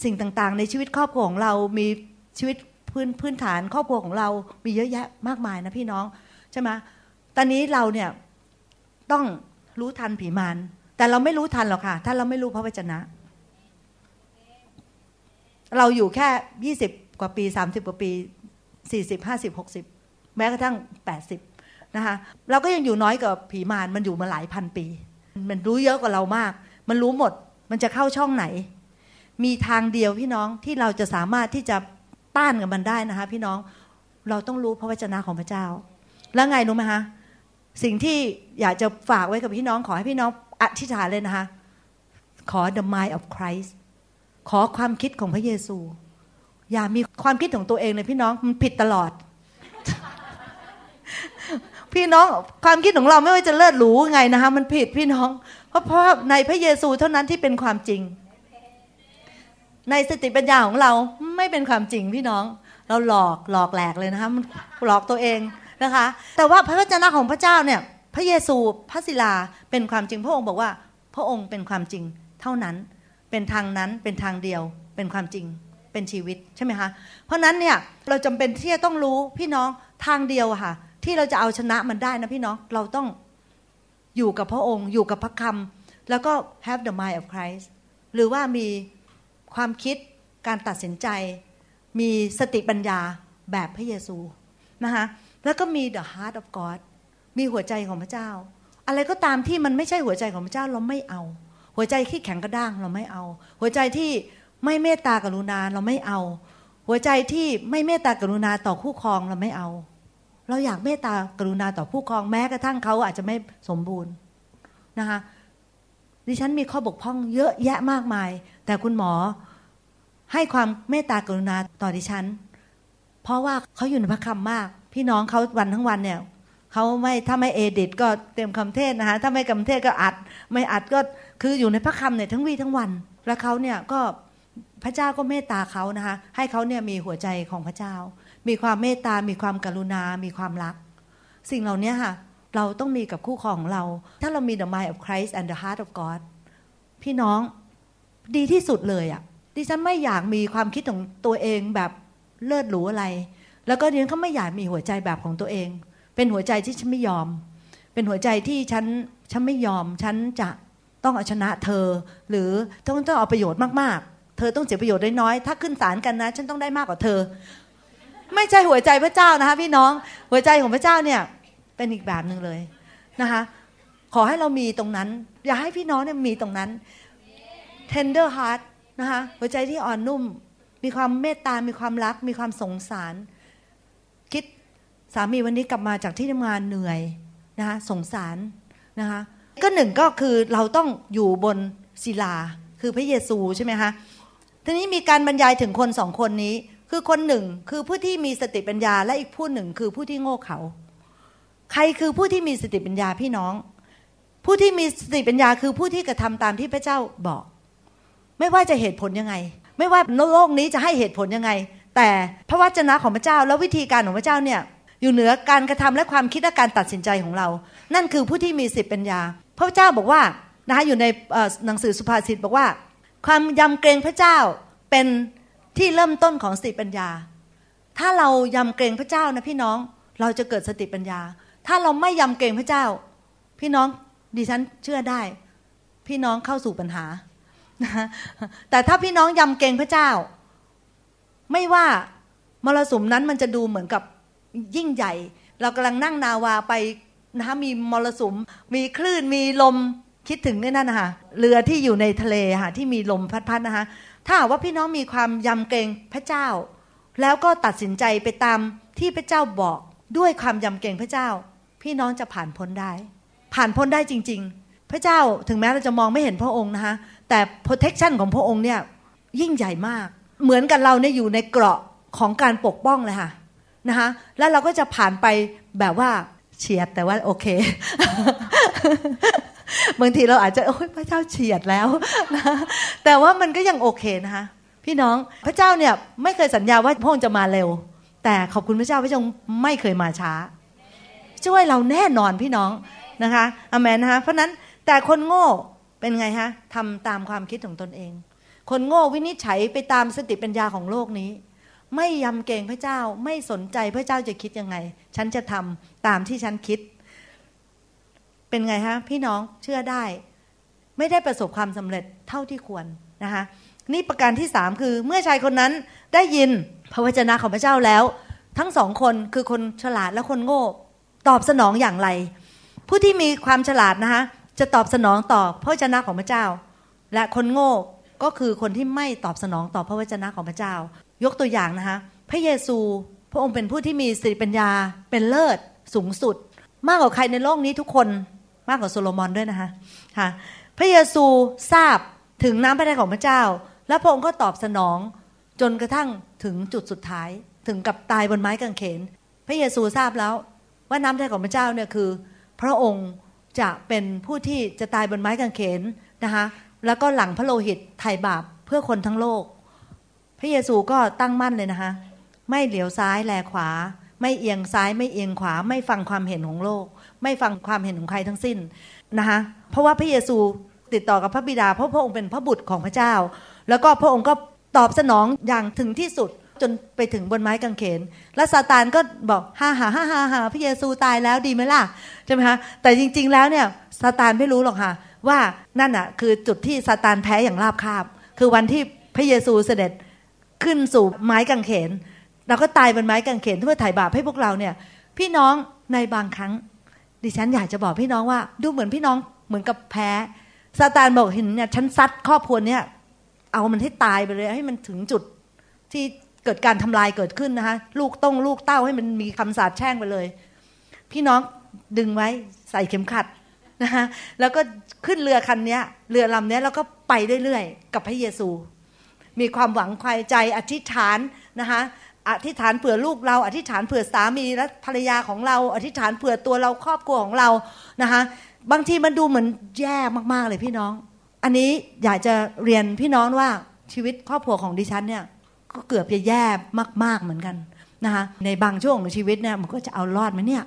สิ่งต่างๆ ในชีวิตครอบครัวของเรา มีชีวิตพื้นพื้นฐานครอบครัวของเรา มีเยอะแยะมากมายนะพี่น้องใช่ไหมตอนนี้เราเนี่ยต้องรู้ทันผีมารแต่เราไม่รู้ทันหรอกค่ะ ถ้าเราไม่รู้พระวจนะ เราอยู่แค่ยี่สิบกว่าปีสามสิบกว่าปีสี่สิบห้าสิบหกสิบแม้กระทั่งแปดสิบนะคะเราก็ยังอยู่น้อยกว่าผีมารมันอยู่มาหลายพันปี มันรู้เยอะกว่าเรามาก มันรู้หมด มันจะเข้าช่องไหน มีทางเดียวพี่น้องที่เราจะสามารถที่จะต้านกับมันได้นะคะ พี่น้องเราต้องรู้พระวจนะของพระเจ้า แล้วไงรู้ไหมคะสิ่งที่อยากจะฝากไว้กับพี่น้องขอให้พี่น้องอธิษฐานเลยนะคะ ขอ the mind of Christ ขอความคิดของพระเยซู อย่ามีความคิดของตัวเองเลยพี่น้องมันผิดตลอด พี่น้องความคิดของเราไม่ว่าจะเลิศหรูไงนะคะมันผิดพี่น้อง เพราะเพราะในพระเยซูเท่านั้นที่เป็นความจริง ในสติปัญญาของเราไม่เป็นความจริงพี่น้อง เราหลอกหลอกแหลกเลยนะคะมันหลอกตัวเองนะคะ แต่ว่าพระวจนะของพระเจ้าเนี่ย พระเยซูพระศิลาเป็นความจริง พระองค์บอกว่า พระองค์เป็นความจริงเท่านั้น เป็นทางนั้นเป็นทางเดียว เป็นความจริงเป็นชีวิตใช่ไหมคะเพราะนั้นเนี่ยเราจำเป็นที่จะต้องรู้พี่น้องทางเดียวค่ะ ที่เราจะเอาชนะมันได้นะพี่น้องเราต้อง อยู่กับพระองค์ อยู่กับพระคำแล้วก็ have the mind of Christ หรือว่ามีความคิดการตัดสินใจ มีสติปัญญาแบบพระเยซูนะคะแล้วก็มี the heart of God มีหัวใจของพระเจ้า อะไรก็ตามที่มันไม่ใช่หัวใจของพระเจ้าเราไม่เอา หัวใจที่แข็งกระด้างเราไม่เอา หัวใจที่ไม่เมตตากรุณาเราไม่เอา หัวใจที่ไม่เมตตากรุณาต่อคู่ครองเราไม่เอา เราอยากเมตตากรุณาต่อผู้ครองแม้กระทั่งเขาอาจจะไม่สมบูรณ์นะคะดิฉันมีข้อบกพร่องเยอะแยะมากมาย แต่คุณหมอให้ความเมตตากรุณาต่อดิฉัน เพราะว่าเขาอยู่ในพระคำมาก พี่น้องเขาวันทั้งวันเนี่ยเขาไม่ถ้าไม่เอดิตก็เต็มคำเทศนะคะถ้าไม่คำเทศก็อัด ไม่อัดก็คืออยู่ในพระคำเนี่ยทั้งวีทั้งวัน แล้วเขาเนี่ยก็พระเจ้าก็เมตตาเขานะคะให้เขาเนี่ยมีหัวใจของพระเจ้า มีความเมตตา มีความกรุณา มีความรัก สิ่งเหล่านี้ค่ะ เราต้องมีกับคู่ครองของเรา ถ้าเรามี the mind of Christ and the heart of God พี่น้องดีที่สุดเลยอะ่ะ ดิฉันไม่อยากมีความคิดของตัวเองแบบเลิศหรูอะไร แล้วก็ดิฉันก็ไม่อยากมีหัวใจแบบของตัวเอง เป็นหัวใจที่ฉันไม่ยอม เป็นหัวใจที่ฉันฉันไม่ยอม ฉันจะต้องเอาชนะเธอ หรือต้องต้องเอาประโยชน์มากๆ เธอต้องเสียประโยชน์น้อยๆถ้าขึ้นศาลกันนะ ฉันต้องได้มากกว่าเธอ ไม่ใช่หัวใจพระเจ้านะคะ พี่น้องหัวใจของพระเจ้าเนี่ยเป็นอีกแบบหนึ่งเลยนะคะขอให้เรามีตรงนั้น อย่าให้พี่น้องเนี่ยมีตรงนั้น tender heart นะคะหัวใจที่อ่อนนุ่ม มีความเมตตา มีความรัก มีความสงสาร คิดสามีวันนี้กลับมาจากที่ทำงานเหนื่อยนะคะสงสารนะคะก็หนึ่งก็คือเราต้องอยู่บนศิลา คือพระเยซูใช่ไหมคะทีนี้มีการบรรยายถึงคนสองคนนี้ คือคนหนึ่งคือผู้ที่มีสติปัญญา และอีกผู้หนึ่งคือผู้ที่โง่เขลาใครคือผู้ที่มีสติปัญญาพี่น้อง ผู้ที่มีสติปัญญาคือผู้ที่กระทำตามที่พระเจ้าบอก ไม่ว่าจะเหตุผลยังไง ไม่ว่าโลกนี้จะให้เหตุผลยังไง แต่พระวจนะของพระเจ้า และวิธีการของพระเจ้าเนี่ยอยู่เหนือการกระทำและความคิดและการตัดสินใจของเรา นั่นคือผู้ที่มีสิทธิปัญญา พระเจ้าบอกว่านะคะอยู่ในหนังสือสุภาษิตบอกว่า ความยำเกรงพระเจ้าเป็น ที่เริ่มต้นของสติปัญญา ถ้าเรายำเกรงพระเจ้านะพี่น้องเราจะเกิดสติปัญญา ถ้าเราไม่ยำเกรงพระเจ้า พี่น้องดิฉันเชื่อได้ พี่น้องเข้าสู่ปัญหาแต่ถ้าพี่น้องยำเกรงพระเจ้า ไม่ว่ามรสุมนั้นมันจะดูเหมือนกับยิ่งใหญ่ เรากำลังนั่งนาวาไปนะคะมีมรสุม มีคลื่นมีลมคิดถึงนี่นั่นนะคะเรือที่อยู่ในทะเลค่ะที่มีลมพัดๆนะคะ ถ้าว่าพี่น้องมีความยำเกรงพระเจ้า แล้วก็ตัดสินใจไปตามที่พระเจ้าบอกด้วยความยำเกรงพระเจ้า พี่น้องจะผ่านพ้นได้ ผ่านพ้นได้จริง ๆ พระเจ้าถึงแม้เราจะมองไม่เห็นพระองค์นะคะแต่ protection ของพระองค์เนี่ยยิ่งใหญ่มาก เหมือนกับเราเนี่ยอยู่ในเกราะของการปกป้องเลยค่ะนะคะแล้วเราก็จะผ่านไปแบบว่าเฉียดแต่ว่าโอเค บางทีเราอาจจะโอ้ยพระเจ้าเฉียดแล้วนะแต่ว่ามันก็ยังโอเคนะคะพี่น้องพระเจ้าเนี่ยไม่เคยสัญญาว่าพระองค์จะมาเร็ว แต่ขอบคุณพระเจ้าพระองค์ไม่เคยมาช้า ช่วยเราแน่นอนพี่น้องนะคะอเมนนะคะเพราะนั้นแต่คนโง่เป็นไงฮะทำตามความคิดของตนเอง คนโง่วินิจฉัยไปตามสติปัญญาของโลกนี้ ไม่ยำเกรงพระเจ้าไม่สนใจพระเจ้าจะคิดยังไง ฉันจะทำตามที่ฉันคิด เป็นไงฮะพี่น้องเชื่อได้ ไม่ได้ประสบความสำเร็จเท่าที่ควรนะคะนี่ประการที่สามคือเมื่อชายคนนั้นได้ยินพระวจนะของพระเจ้าแล้ว ทั้งสองคนคือคนฉลาดและคนโง่ ตอบสนองอย่างไร ผู้ที่มีความฉลาดนะคะจะตอบสนองต่อพระวจนะของพระเจ้า และคนโง่ก็คือคนที่ไม่ตอบสนองต่อพระวจนะของพระเจ้า ยกตัวอย่างนะคะพระเยซูพระองค์เป็นผู้ที่มีสติปัญญาเป็นเลิศสูงสุด มากกว่าใครในโลกนี้ทุกคน มากกว่าโซโลมอนด้วยนะคะค่ะพระเยซูทราบถึงน้ำพระทัยของพระเจ้า และพระองค์ก็ตอบสนองจนกระทั่งถึงจุดสุดท้ายถึงกับตายบนไม้กางเขน พระเยซูทราบแล้วว่าน้ำพระทัยของพระเจ้าเนี่ยคือ พระองค์จะเป็นผู้ที่จะตายบนไม้กางเขนนะคะแล้วก็หลังพระโลหิตไถ่บาปเพื่อคนทั้งโลก พระเยซูก็ตั้งมั่นเลยนะคะไม่เหลียวซ้ายแลขวา ไม่เอียงซ้ายไม่เอียงขวาไม่ฟังความเห็นของโลก ไม่ฟังความเห็นของใครทั้งสิ้นนะคะเพราะว่าพระเยซูติดต่อกับพระบิดาเพราะพระองค์เป็นพระบุตรของพระเจ้า แล้วก็พระองค์ก็ตอบสนองอย่างถึงที่สุดจนไปถึงบนไม้กางเขน แล้วซาตานก็บอกฮ่าฮ่าฮ่าฮ่าฮ่าพระเยซูตายแล้วดีไหมล่ะใช่ไหมคะแต่จริง ๆ แล้วเนี่ยซาตานไม่รู้หรอกค่ะ ว่านั่นอะคือจุดที่ซาตานแพ้อย่างราบคาบ คือวันที่พระเยซูเสด็จขึ้นสู่ไม้กางเขนเราก็ตายบนไม้กางเขนเพื่อไถ่บาปให้พวกเราเนี่ย พี่น้องในบางครั้ง ดิฉันอยากจะบอกพี่น้องว่า ดูเหมือนพี่น้องเหมือนกับแพ้ซาตานบอกเห็นเนี่ยฉันซัดครอบครัวเนี่ยเอามันให้ตายไปเลยให้มันถึงจุดที่เกิดการทำลายเกิดขึ้นนะคะลูกต้องลูกเต้าให้มันมีคำสาปแช่งไปเลย พี่น้องดึงไว้ใส่เข็มขัดนะคะแล้วก็ขึ้นเรือคันนี้เรือลำนี้แล้วก็ไปเรื่อยๆกับพระเยซู มีความหวังควายใจอธิษฐานนะคะ อธิษฐานเผื่อลูกเรา อธิษฐานเผื่อสามีและภรรยาของเรา อธิษฐานเผื่อตัวเราครอบครัวของเรานะคะบางทีมันดูเหมือนแย่มากๆเลยพี่น้อง อันนี้อยากจะเรียนพี่น้องว่าชีวิตครอบครัวของดิฉันเนี่ยก็เกือบจะแย่มาก ๆเหมือนกันนะคะในบางช่วงของชีวิตเนี่ยมันก็จะเอารอดไหมเนี่ย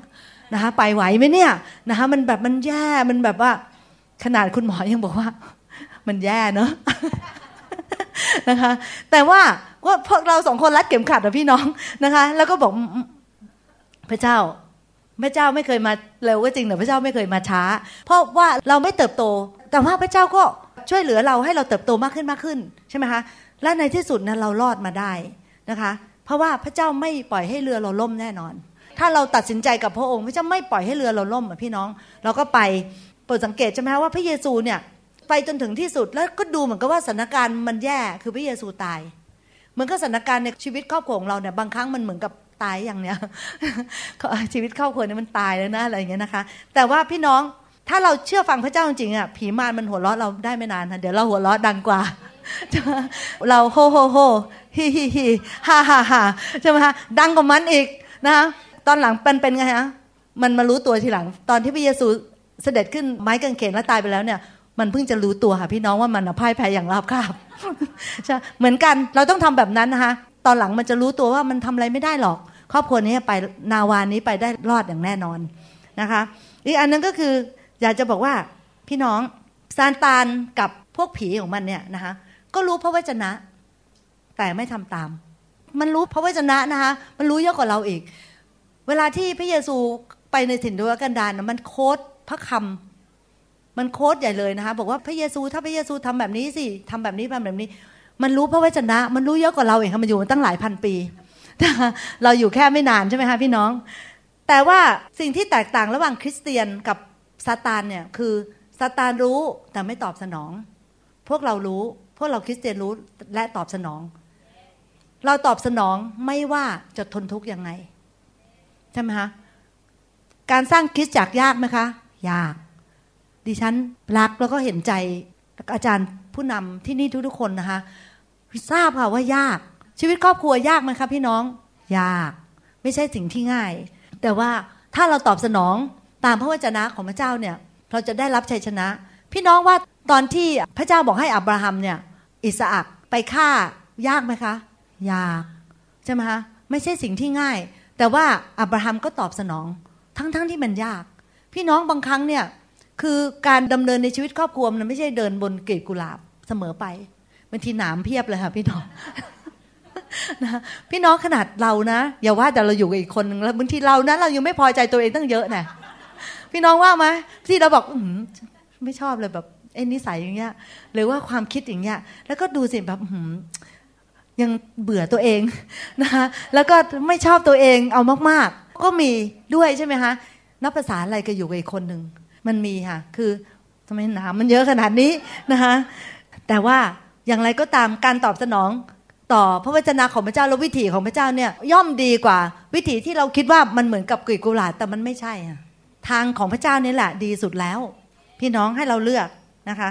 นะคะไปไหวไหมเนี่ยนะคะมันแบบมันแย่มันแบบว่า ขนาดคุณหมอยังบอกว่า มันแย่เนอะ นะคะ แต่ว่าว่าพวกเราสองคนรัดเข็มขัดอะพี่น้องนะคะ แล้วก็บอกพระเจ้าพระเจ้าไม่เคยมาเร็วก็จริงแต่พระเจ้าไม่เคยมาช้า เพราะว่าเราไม่เติบโต แต่ว่าพระเจ้าก็ช่วยเหลือเราให้เราเติบโตมากขึ้นมากขึ้นใช่ไหมคะและในที่สุดนะเรารอดมาได้นะคะ เพราะว่าพระเจ้าไม่ปล่อยให้เรือเราล่มแน่นอน ถ้าเราตัดสินใจกับพระองค์ พระเจ้าไม่ปล่อยให้เรือเราล่มพี่น้อง เราก็ไปโปรดสังเกตใช่ไหมคะว่าพระเยซูเนี่ย ไปจนถึงที่สุดแล้วก็ดูเหมือนกับว่าสถานการณ์มันแย่คือพระเยซูตายเหมือนกับสถานการณ์ในชีวิตครอบครัวของเราเนี่ยบางครั้งมันเหมือนกับตายอย่างเนี้ยชีวิตครอบครัวเนี่ยมันตายแล้วนะอะไรอย่างเงี้ยนะคะ แต่ว่าพี่น้องถ้าเราเชื่อฟังพระเจ้าจริงๆอะผีมารมันหัวเราะเราได้ไม่นานนะเดี๋ยวเราหัวเราะดังกว่าเราโฮโฮโฮฮิฮิฮิฮ่าฮ่าฮ่าใช่ไหมคะดังกว่ามันอีกนะคะตอนหลังเป็นเป็นไงฮะมันมารู้ตัวทีหลัง ตอนที่พระเยซูเสด็จขึ้นไม้กางเขนแล้วตายไปแล้วเนี่ย มันเพิ่งจะรู้ตัวค่ะพี่น้องว่ามันพ่ายแพ้อย่างราบคาบใช่เหมือนกันเราต้องทำแบบนั้นนะคะตอนหลังมันจะรู้ตัวว่ามันทำอะไรไม่ได้หรอก ครอบครัวนี้ไปนาวานี้ไปได้รอดอย่างแน่นอนนะคะอีกอันนึงก็คืออยากจะบอกว่าพี่น้องซานตานกับพวกผีของมันเนี่ยนะคะก็รู้พระวจนะ แต่ไม่ทำตาม มันรู้พระวจนะนะคะมันรู้เยอะกว่าเราอีก เวลาที่พระเยซูไปในถิ่นทุรกันดารนะมันโค้ดพระคำ มันโค้ดใหญ่เลยนะคะบอกว่าพระเยซูถ้าพระเยซูทำแบบนี้สิทำแบบนี้ทำแบบนี้ มันรู้พระวจนะ มันรู้เยอะกว่าเราเองค่ะมันอยู่มาตั้งหลายพันปีเราอยู่แค่ไม่นานใช่ไหมคะพี่น้อง แต่ว่าสิ่งที่แตกต่างระหว่างคริสเตียนกับซาตานเนี่ยคือซาตานรู้แต่ไม่ตอบสนอง พวกเรารู้พวกเราคริสเตียนรู้และตอบสนอง เราตอบสนองไม่ว่าจะทนทุกข์ยังไงใช่ไหมคะการสร้างคริสจักยากไหมคะ ยาก ดิฉันรักแล้วก็เห็นใจอาจารย์ผู้นำที่นี่ทุกๆคนนะคะทราบค่ะว่ายาก ชีวิตครอบครัวยากไหมคะพี่น้อง ยาก ไม่ใช่สิ่งที่ง่าย แต่ว่าถ้าเราตอบสนองตามพระวจนะของพระเจ้าเนี่ย เราจะได้รับชัยชนะ พี่น้องว่าตอนที่พระเจ้าบอกให้อับราฮัมเนี่ย อิสอักไปฆ่ายากไหมคะ ยาก ใช่ไหมคะ ไม่ใช่สิ่งที่ง่าย แต่ว่าอับราฮัมก็ตอบสนอง ทั้งๆทที่มันยาก พี่น้องบางครั้งเนี่ย คือการดำเนินในชีวิตครอบครัวมันไม่ใช่เดินบนเกลีบกุหลาบเสมอไปบางทีหนามเพียบเลยค่ะพี่น้องนะพี่น้องขนาดเรานะอย่าว่าแต่เราอยู่กับอีกคนนึงแล้วบางทีเรานะเรายังไม่พอใจตัวเองตั้งเยอะนะพี่น้องว่าไหมที่เราบอกอไม่ชอบเลยแบบเอ็นนิสัยอย่างเงี้ย หรือว่าความคิดอย่างเงี้ย แล้วก็ดูสิแบบยังเบื่อตัวเองนะคะแล้วก็ไม่ชอบตัวเองเอามาก ๆ ก็มีด้วยใช่ไหมคะนับภาษาอะไรก็อยู่กับอีกคนหนึ่ง มันมีค่ะ คือทำไมหนามมันเยอะขนาดนี้นะคะ แต่ว่าอย่างไรก็ตามการตอบสนองต่อพระวจนะของพระเจ้าและวิถีของพระเจ้าเนี่ยย่อมดีกว่า วิถีที่เราคิดว่ามันเหมือนกับกลีบกุหลาบแต่มันไม่ใช่อะทางของพระเจ้านี่แหละดีสุดแล้ว พี่น้องให้เราเลือกนะคะ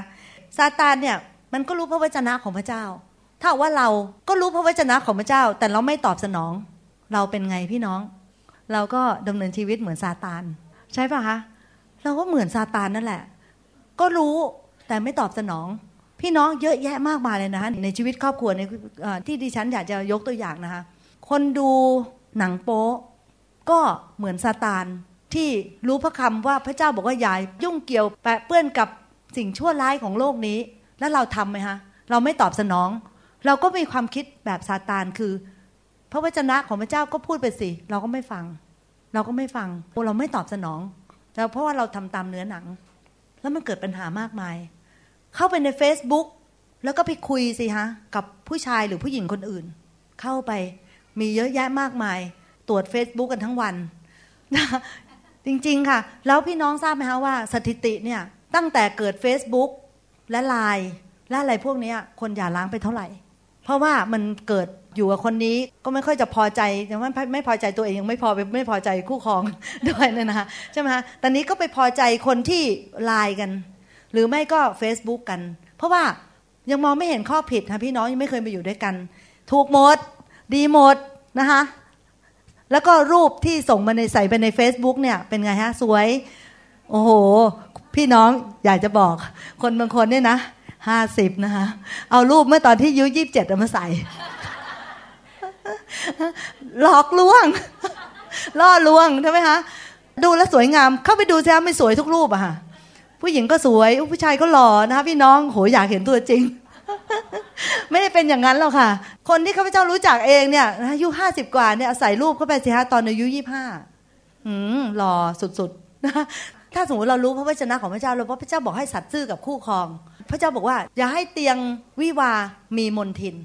ซาตานเนี่ยมันก็รู้พระวจนะของพระเจ้า ถ้าว่าเราก็รู้พระวจนะของพระเจ้า แต่เราไม่ตอบสนอง เราเป็นไงพี่น้อง เราก็ดำเนินชีวิตเหมือนซาตาน ใช่ปะคะ เราก็เหมือนซาตานนั่นแหละ ก็รู้แต่ไม่ตอบสนอง พี่น้องเยอะแยะมากมายเลยนะคะในชีวิตครอบครัวในที่ดิฉันอยากจะยกตัวอย่างนะคะ คนดูหนังโป๊ก็เหมือนซาตานที่รู้พระคำว่าพระเจ้าบอกว่าอย่ายุ่งเกี่ยวแปะเปื้อนกับสิ่งชั่วร้ายของโลกนี้ แล้วเราทำไหมคะเราไม่ตอบสนอง เราก็มีความคิดแบบซาตานคือ พระวจนะของพระเจ้าก็พูดไปสิ เราก็ไม่ฟัง เราก็ไม่ฟังเราไม่ตอบสนอง แต่เพราะว่าเราทำตามเนื้อหนัง แล้วมันเกิดปัญหามากมาย เข้าไปใน Facebook แล้วก็ไปคุยสิฮะ กับผู้ชายหรือผู้หญิงคนอื่น เข้าไปมีเยอะแยะมากมาย ตรวจ Facebook กันทั้งวันจริง ๆ ค่ะ แล้วพี่น้องทราบไหมคะว่าสถิติเนี่ย ตั้งแต่เกิด Facebook และไลน์และอะไรพวกนี้คนอย่าล้างไปเท่าไหร่ เพราะว่ามันเกิด อยู่กับคนนี้ก็ไม่ค่อยจะพอใจยังไม่ไม่พอใจตัวเองยังไม่พอไม่พอใจคู่ครองด้วยนะคะใช่ไหมคะตอนนี้ก็ไปพอใจคนที่ไลน์กัน หรือไม่ก็ Facebook กัน เพราะว่ายังมองไม่เห็นข้อผิดค่ะพี่น้องยังไม่เคยไปอยู่ด้วยกัน ถูกหมด ดีหมดนะคะแล้วก็รูปที่ส่งมาในใส่ไปใน Facebook เนี่ยเป็นไงฮะสวย โอ้โห พี่น้องอยากจะบอก คนบางคนเนี่ยนะห้าสิบนะคะเอารูปเมื่อตอนที่ยุยี่สิบเจ็ดมาใส่ หลอกลวง ล่อลวงใช่ไหมคะดูแลสวยงาม เข้าไปดูแซมไม่สวยทุกรูปอะค่ะ ผู้หญิงก็สวยผู้ชายก็หล่อนะคะพี่น้องโหอยากเห็นตัวจริง ไม่ได้เป็นอย่างนั้นหรอกค่ะ คนที่ข้าพเจ้ารู้จักเองเนี่ยอายุห้าสิบกว่าเนี่ยใส่รูปเข้าไปสิฮะตอนอายุยี่ห้าหืมหล่อสุดๆนะถ้าสมมติเรารู้พระวจนะของพระเจ้าเราพระเจ้าบอกให้สัตว์ซื่อกับคู่ครอง พระเจ้าบอกว่า อย่าให้เตียงวิวามีมนทิน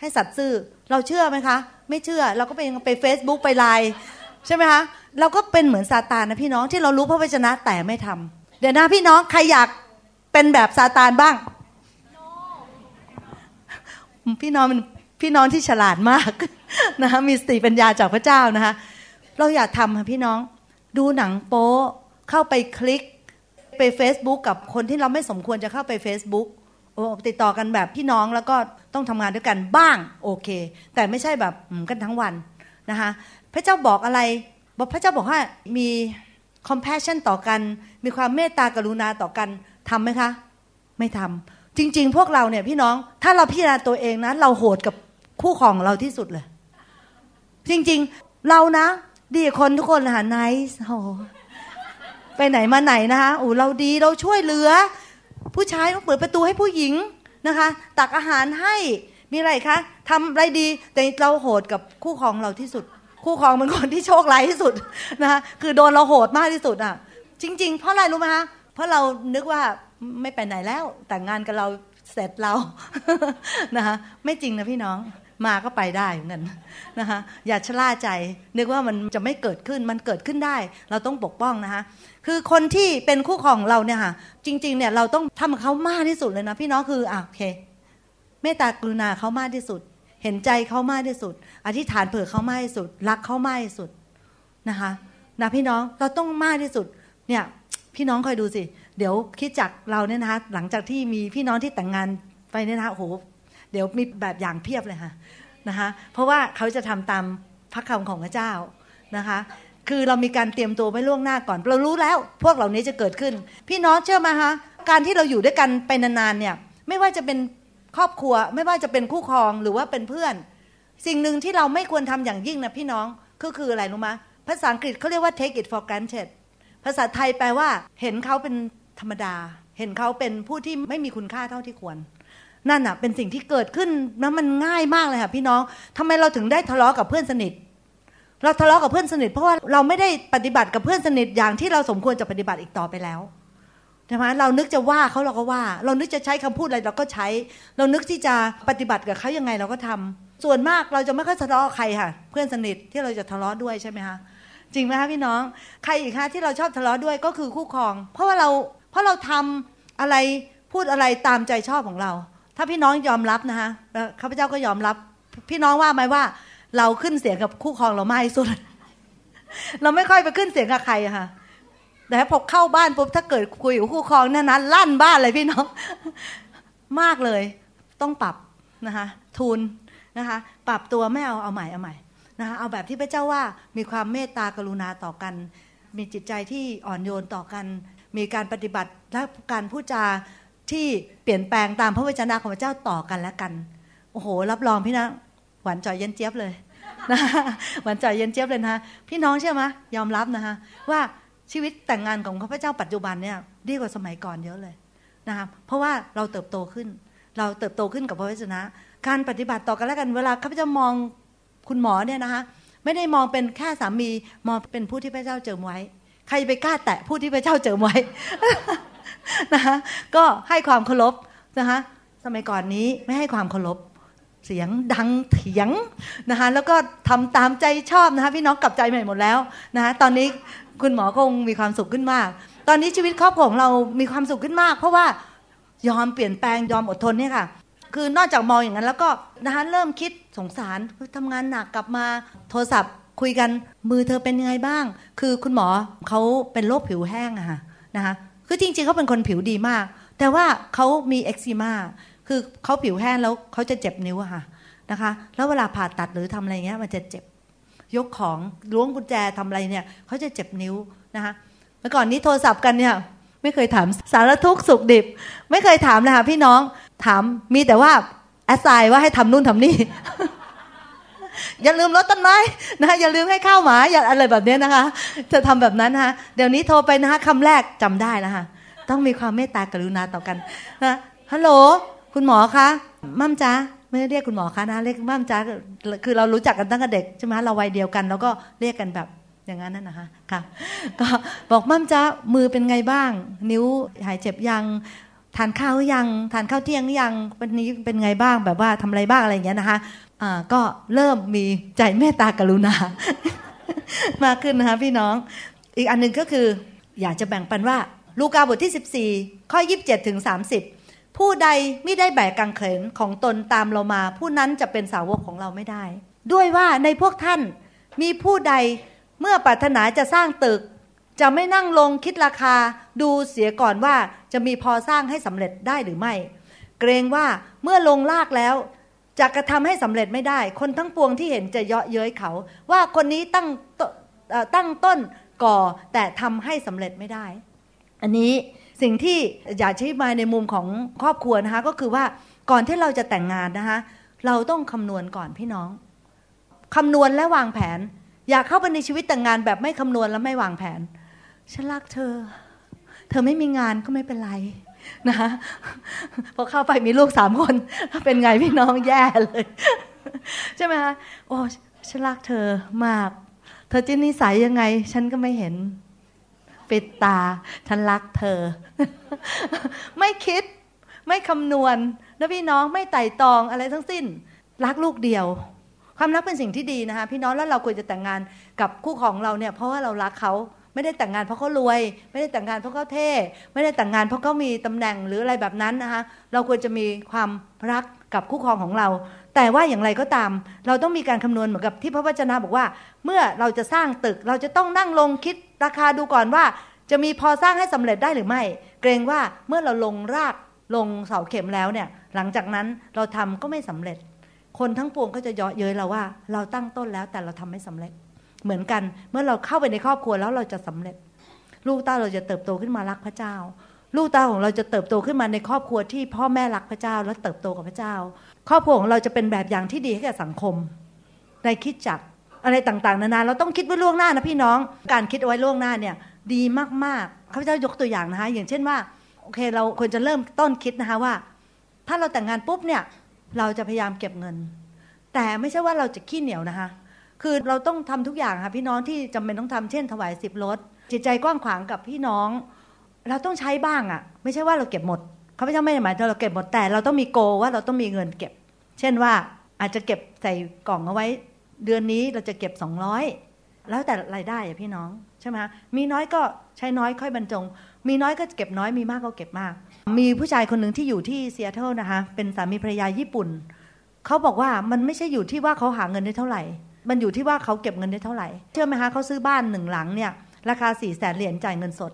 ให้สัตว์ซื่อ เราเชื่อไหมคะ ไม่เชื่อเราก็ไปไปเฟซบุ๊กไปไลน์ใช่ไหมคะเราก็เป็นเหมือนซาตานนะพี่น้องที่เรารู้พระวจนะแต่ไม่ทำเดี๋ยวนะพี่น้องใครอยากเป็นแบบซาตานบ้าง พี่น้องเป็นพี่น้องที่ฉลาดมากนะคะมีสติปัญญาจากพระเจ้านะคะเราอยากทำค่ะพี่น้อง ดูหนังโป๊เข้าไปคลิกไป Facebook กับคนที่เราไม่สมควรจะเข้าไป Facebook โอ้ติดต่อกันแบบพี่น้องแล้วก็ต้องทำงานด้วยกันบ้างโอเค แต่ไม่ใช่แบบกันทั้งวันนะคะพระเจ้าบอกอะไรบอกพระเจ้าบอกว่ามี compassion ต่อกัน มีความเมตตากรุณาต่อกันทำไหมคะ ไม่ทำจริง ๆ พวกเราเนี่ยพี่น้องถ้าเราพิจารณาตัวเองนะเราโหดกับคู่ของเราที่สุดเลย จริง ๆเรานะ ดีคนทุกคนหาไนส์โหไปไหนมาไหนนะคะโอ้เราดีเราช่วยเหลือ ผู้ชายต้องเปิดประตูให้ผู้หญิงนะคะ ตักอาหารให้มีอะไรคะทำอะไรดีแต่เราโหดกับคู่ครองเราที่สุด คู่ครองเป็นคนที่โชคร้ายที่สุดนะคะคือโดนเราโหดมากที่สุดอะ จริง ๆ เพราะอะไรรู้ไหมคะเพราะเรานึกว่าไม่ไปไหนแล้ว แต่งงานกับเราเสร็จเรานะคะไม่จริงนะพี่น้องมาก็ไปได้เหมือนกันนะคะอย่าชะล่าใจ นึกว่ามันจะไม่เกิดขึ้นมันเกิดขึ้นได้ เราต้องปกป้องนะคะ คือคนที่เป็นคู่ครองเราเนี่ยค่ะ จริง ๆ เนี่ยเราต้องทำเขามากที่สุดเลยนะพี่น้องคืออะโอเคเมตตากรุณาเขามากที่สุด เห็นใจเขามากที่สุด อธิษฐานเผื่อเขามากที่สุด รักเขามากที่สุดนะคะนะพี่น้องเราต้องมากที่สุดเนี่ยพี่น้องคอยดูสิ เดี๋ยวคิดจากเราเนี่ยนะคะหลังจากที่มีพี่น้องที่แต่งงานไปเนี่ยนะคะโอ้โหเดี๋ยวมีแบบอย่างเพียบเลยค่ะนะคะเพราะว่าเขาจะทำตามพระคำของพระเจ้านะคะ คือเรามีการเตรียมตัวไว้ล่วงหน้าก่อน เรารู้แล้ว พวกเหล่านี้จะเกิดขึ้น พี่น้องเชื่อไหมคะการที่เราอยู่ด้วยกันไปนานๆเนี่ยไม่ว่าจะเป็นครอบครัว ไม่ว่าจะเป็นคู่ครองหรือว่าเป็นเพื่อน สิ่งหนึ่งที่เราไม่ควรทำอย่างยิ่งนะพี่น้องก็คืออะไรรู้ไหมภาษาอังกฤษเขาเรียกว่า take it for granted ภาษาไทยแปลว่า เห็นเขาเป็นธรรมดา เห็นเขาเป็นผู้ที่ไม่มีคุณค่าเท่าที่ควร นั่นอะเป็นสิ่งที่เกิดขึ้นนะมันง่ายมากเลยค่ะพี่น้องทำไมเราถึงได้ทะเลาะกับเพื่อนสนิท เราทะเลาะกับเพื่อนสนิท เพราะว่าเราไม่ได้ปฏิบัติกับเพื่อนสนิทอย่างที่เราสมควรจะปฏิบัติอีกต่อไปแล้วใช่ไหมเรานึกจะว่าเขาเราก็ว่า เรานึกจะใช้คำพูดอะไรเราก็ใช้ เรานึกที่จะปฏิบัติกับเขายังไงเราก็ทำส่วนมากเราจะไม่ค่อยทะเลาะใครค่ะ เพื่อนสนิทที่เราจะทะเลาะด้วยใช่ไหมคะจริงไหมคะพี่น้อง ใครอีกคะที่เราชอบทะเลาะด้วยก็คือคู่ครอง เพราะว่าเราเพราะเราทำอะไรพูดอะไรตามใจชอบของเรา ถ้าพี่น้องยอมรับนะคะข้าพเจ้าก็ยอมรับ พี่น้องว่าไหมว่า เราขึ้นเสียงกับคู่ครองเราไม่สุด เราไม่ค่อยไปขึ้นเสียงกับใครค่ะ แต่พอเข้าบ้านปุ๊บถ้าเกิดคุยกับคู่ครองนั่นนั้นลั่นบ้านเลยพี่น้องมากเลย ต้องปรับนะคะทูลนะคะ ปรับตัวไม่เอาเอาใหม่เอาใหม่นะคะเอาแบบที่พระเจ้าว่ามีความเมตตากรุณาต่อกัน มีจิตใจที่อ่อนโยนต่อกัน มีการปฏิบัติและการพูดจาที่เปลี่ยนแปลงตามพระวจนะของพระเจ้าต่อกันและกัน โอ้โห รับรองพี่นะหวานจ่อยเย็นเจี๊ยบเลย นะหวานใจเย็นเจี๊ยบเลยนะพี่น้องเชื่อไหมยอมรับนะคะว่าชีวิตแต่งงานของข้าพเจ้าปัจจุบันเนี่ยดีกว่าสมัยก่อนเยอะเลยนะคะเพราะว่าเราเติบโตขึ้น เราเติบโตขึ้นกับพระวจนะ การปฏิบัติต่อกันและกันเวลาข้าพเจ้ามองคุณหมอเนี่ยนะคะไม่ได้มองเป็นแค่สามีมองเป็นผู้ที่พระเจ้าเจิมไว้ ใครไปกล้าแตะผู้ที่พระเจ้าเจิมไว้นะคะก็ให้ความเคารพนะคะสมัยก่อนนี้ไม่ให้ความเคารพ เสียงดังเถียงนะคะแล้วก็ทำตามใจชอบนะคะพี่น้องกลับใจใหม่หมดแล้วนะคะตอนนี้คุณหมอคงมีความสุขขึ้นมาก ตอนนี้ชีวิตครอบครัวของเรามีความสุขขึ้นมาก เพราะว่ายอมเปลี่ยนแปลงยอมอดทนเนี่ยค่ะ คือนอกจากมองอย่างนั้นแล้วก็นะคะเริ่มคิดสงสารทำงานหนักกลับมาโทรศัพท์คุยกันมือเธอเป็นยังไงบ้าง คือคุณหมอเขาเป็นโรคผิวแห้งอะค่ะนะคะคือจริงๆเขาเป็นคนผิวดีมาก แต่ว่าเขามีเอ็กซิมา คือเขาผิวแห้งแล้วเขาจะเจ็บนิ้วค่ะนะคะ แล้วเวลาผ่าตัดหรือทำอะไรเงี้ยมันจะเจ็บ ยกของล้วงกุญแจทำอะไรเนี่ยเขาจะเจ็บนิ้วนะคะเมื่อก่อนนี้โทรศัพท์กันเนี่ยไม่เคยถามสารทุกข์สุขดิบ ไม่เคยถามเลยค่ะพี่น้องถามมีแต่ว่าแอสไซน์ว่าให้ทำนู่นทำนี่อย่าลืมรดต้นไม้นะคะอย่าลืมให้ข้าวหมาอย่าอะไรแบบนี้นะคะ จะทำแบบนั้นนะคะเดี๋ยวนี้โทรไปนะคะคำแรกจำได้แล้วค่ะต้องมีความเมตตากรุณาต่อกันนะฮัลโหล คุณหมอคะมั่มจ้าไม่ได้เรียกคุณหมอคะนะเรียกมั่มจ้าคือเรารู้จักกันตั้งแต่เด็กใช่ไหมเราวัยเดียวกัน แล้วก็เรียกกันแบบอย่างนั้นนั่นนะคะค่ะ ก็บอกมั่มจ้ามือเป็นไงบ้าง นิ้วหายเจ็บยังทานข้าวยังทานข้าวเที่ยงหรือยังวันนี้เป็นไงบ้างแบบว่าทำอะไรบ้างอะไรอย่างเงี้ยนะคะอ่าก็เริ่มมีใจเมตตากรุณา มากขึ้นนะคะพี่น้อง อีกอันหนึ่งก็คือ อยากจะแบ่งปันว่า ลูกาบทที่ 14 ข้อ 27 ถึง 30 ผู้ใดไม่ได้แบกกังเขนของตนตามเรามา ผู้นั้นจะเป็นสาวกของเราไม่ได้ ด้วยว่าในพวกท่านมีผู้ใดเมื่อปรารถนาจะสร้างตึก จะไม่นั่งลงคิดราคาดูเสียก่อนว่าจะมีพอสร้างให้สำเร็จได้หรือไม่ เกรงว่าเมื่อลงลากแล้วจะกระทำให้สำเร็จไม่ได้ คนทั้งปวงที่เห็นจะเยาะเย้ยเขา ว่าคนนี้ตั้งตั้งต้นก่อแต่ทำให้สำเร็จไม่ได้ อันนี้ สิ่งที่อยากชี้มาในมุมของครอบครัวนะคะ ก็คือว่าก่อนที่เราจะแต่งงานนะคะ เราต้องคำนวณก่อนพี่น้องคำนวณและวางแผน อยากเข้าไปในชีวิตแต่งงานแบบไม่คำนวณและไม่วางแผนฉันรักเธอ เธอไม่มีงานก็ไม่เป็นไรนะพอเข้าไปมีลูกสามคนเป็นไงพี่น้องแย่เลย ใช่ไหมคะโอ้ฉันรักเธอมาก เธอจินนิสัยยังไง ฉันก็ไม่เห็น ปิดตา ฉันรักเธอ ไม่คิด ไม่คำนวณนะพี่น้องไม่ไต่ตองอะไรทั้งสิ้น รักลูกเดียว ความรักเป็นสิ่งที่ดีนะคะ พี่น้องแล้วเราควรจะแต่งงานกับคู่ของเราเนี่ย เพราะว่าเรารักเขา ไม่ได้แต่งงานเพราะเขารวย ไม่ได้แต่งงานเพราะเขาเท่ ไม่ได้แต่งงานเพราะเขามีตำแหน่งหรืออะไรแบบนั้นนะคะเราควรจะมีความรักกับคู่ครองของเรา แต่ว่าอย่างไรก็ตาม เราต้องมีการคำนวณเหมือนกับที่พระวจนะบอกว่า เมื่อเราจะสร้างตึกเราจะต้องนั่งลงคิดราคาดูก่อนว่า จะมีพอสร้างให้สำเร็จได้หรือไม่ เกรงว่าเมื่อเราลงรากลงเสาเข็มแล้วเนี่ยหลังจากนั้นเราทำก็ไม่สำเร็จ คนทั้งปวงก็จะเยาะเย้ยเราว่า เราตั้งต้นแล้วแต่เราทำไม่สำเร็จ เหมือนกัน เมื่อเราเข้าไปในครอบครัวแล้วเราจะสำเร็จ ลูกเต้าเราจะเติบโตขึ้นมารักพระเจ้า ลูกเต้าของเราจะเติบโตขึ้นมาในครอบครัวที่พ่อแม่รักพระเจ้า และเติบโตกับพระเจ้า ครอบครัวของเราจะเป็นแบบอย่างที่ดีให้แก่สังคม ในคิดจักอะไรต่างๆ นานาเราต้องคิดไว้ล่วงหน้านะพี่น้อง การคิดเอาไว้ล่วงหน้าเนี่ยดีมากๆข้าพเจ้ายกตัวอย่างนะคะ อย่างเช่นว่าโอเคเราควรจะเริ่มต้นคิดนะคะว่า ถ้าเราแต่งงานปุ๊บเนี่ยเราจะพยายามเก็บเงิน แต่ไม่ใช่ว่าเราจะขี้เหนียวนะคะ คือเราต้องทำทุกอย่างค่ะพี่น้องที่จำเป็นต้องทำเช่นถวายสิบลดจิตใจกว้างขวางกับพี่น้อง เราต้องใช้บ้างอะ่ะ ไม่ใช่ว่าเราเก็บหมดเขาไม่ใช่ไม่ได้หมายถึงเราเก็บหมดแต่เราต้องมี goal ว่าเราต้องมีเงินเก็บ เช่นว่าอาจจะเก็บใส่กล่องเอาไว้ เดือนนี้เราจะเก็บสองร้อยแล้วแต่รายได้อะพี่น้องใช่ไหมคะมีน้อยก็ใช้น้อยค่อยบรรจง มีน้อยก็เก็บน้อยมีมากก็เก็บมาก มีผู้ชายคนหนึ่งที่อยู่ที่เซีแอตเทิลนะคะเป็นสามีภรรยาญี่ปุ่นเขาบอกว่ามันไม่ใช่อยู่ที่ว่าเขาหาเงินได้เท่าไหร่ มันอยู่ที่ว่าเขาเก็บเงินได้เท่าไหร่ เชื่อไหมคะเขาซื้อบ้านหนึ่งหลังเนี่ย ราคาสี่แสนเหรียญจ่ายเงินสด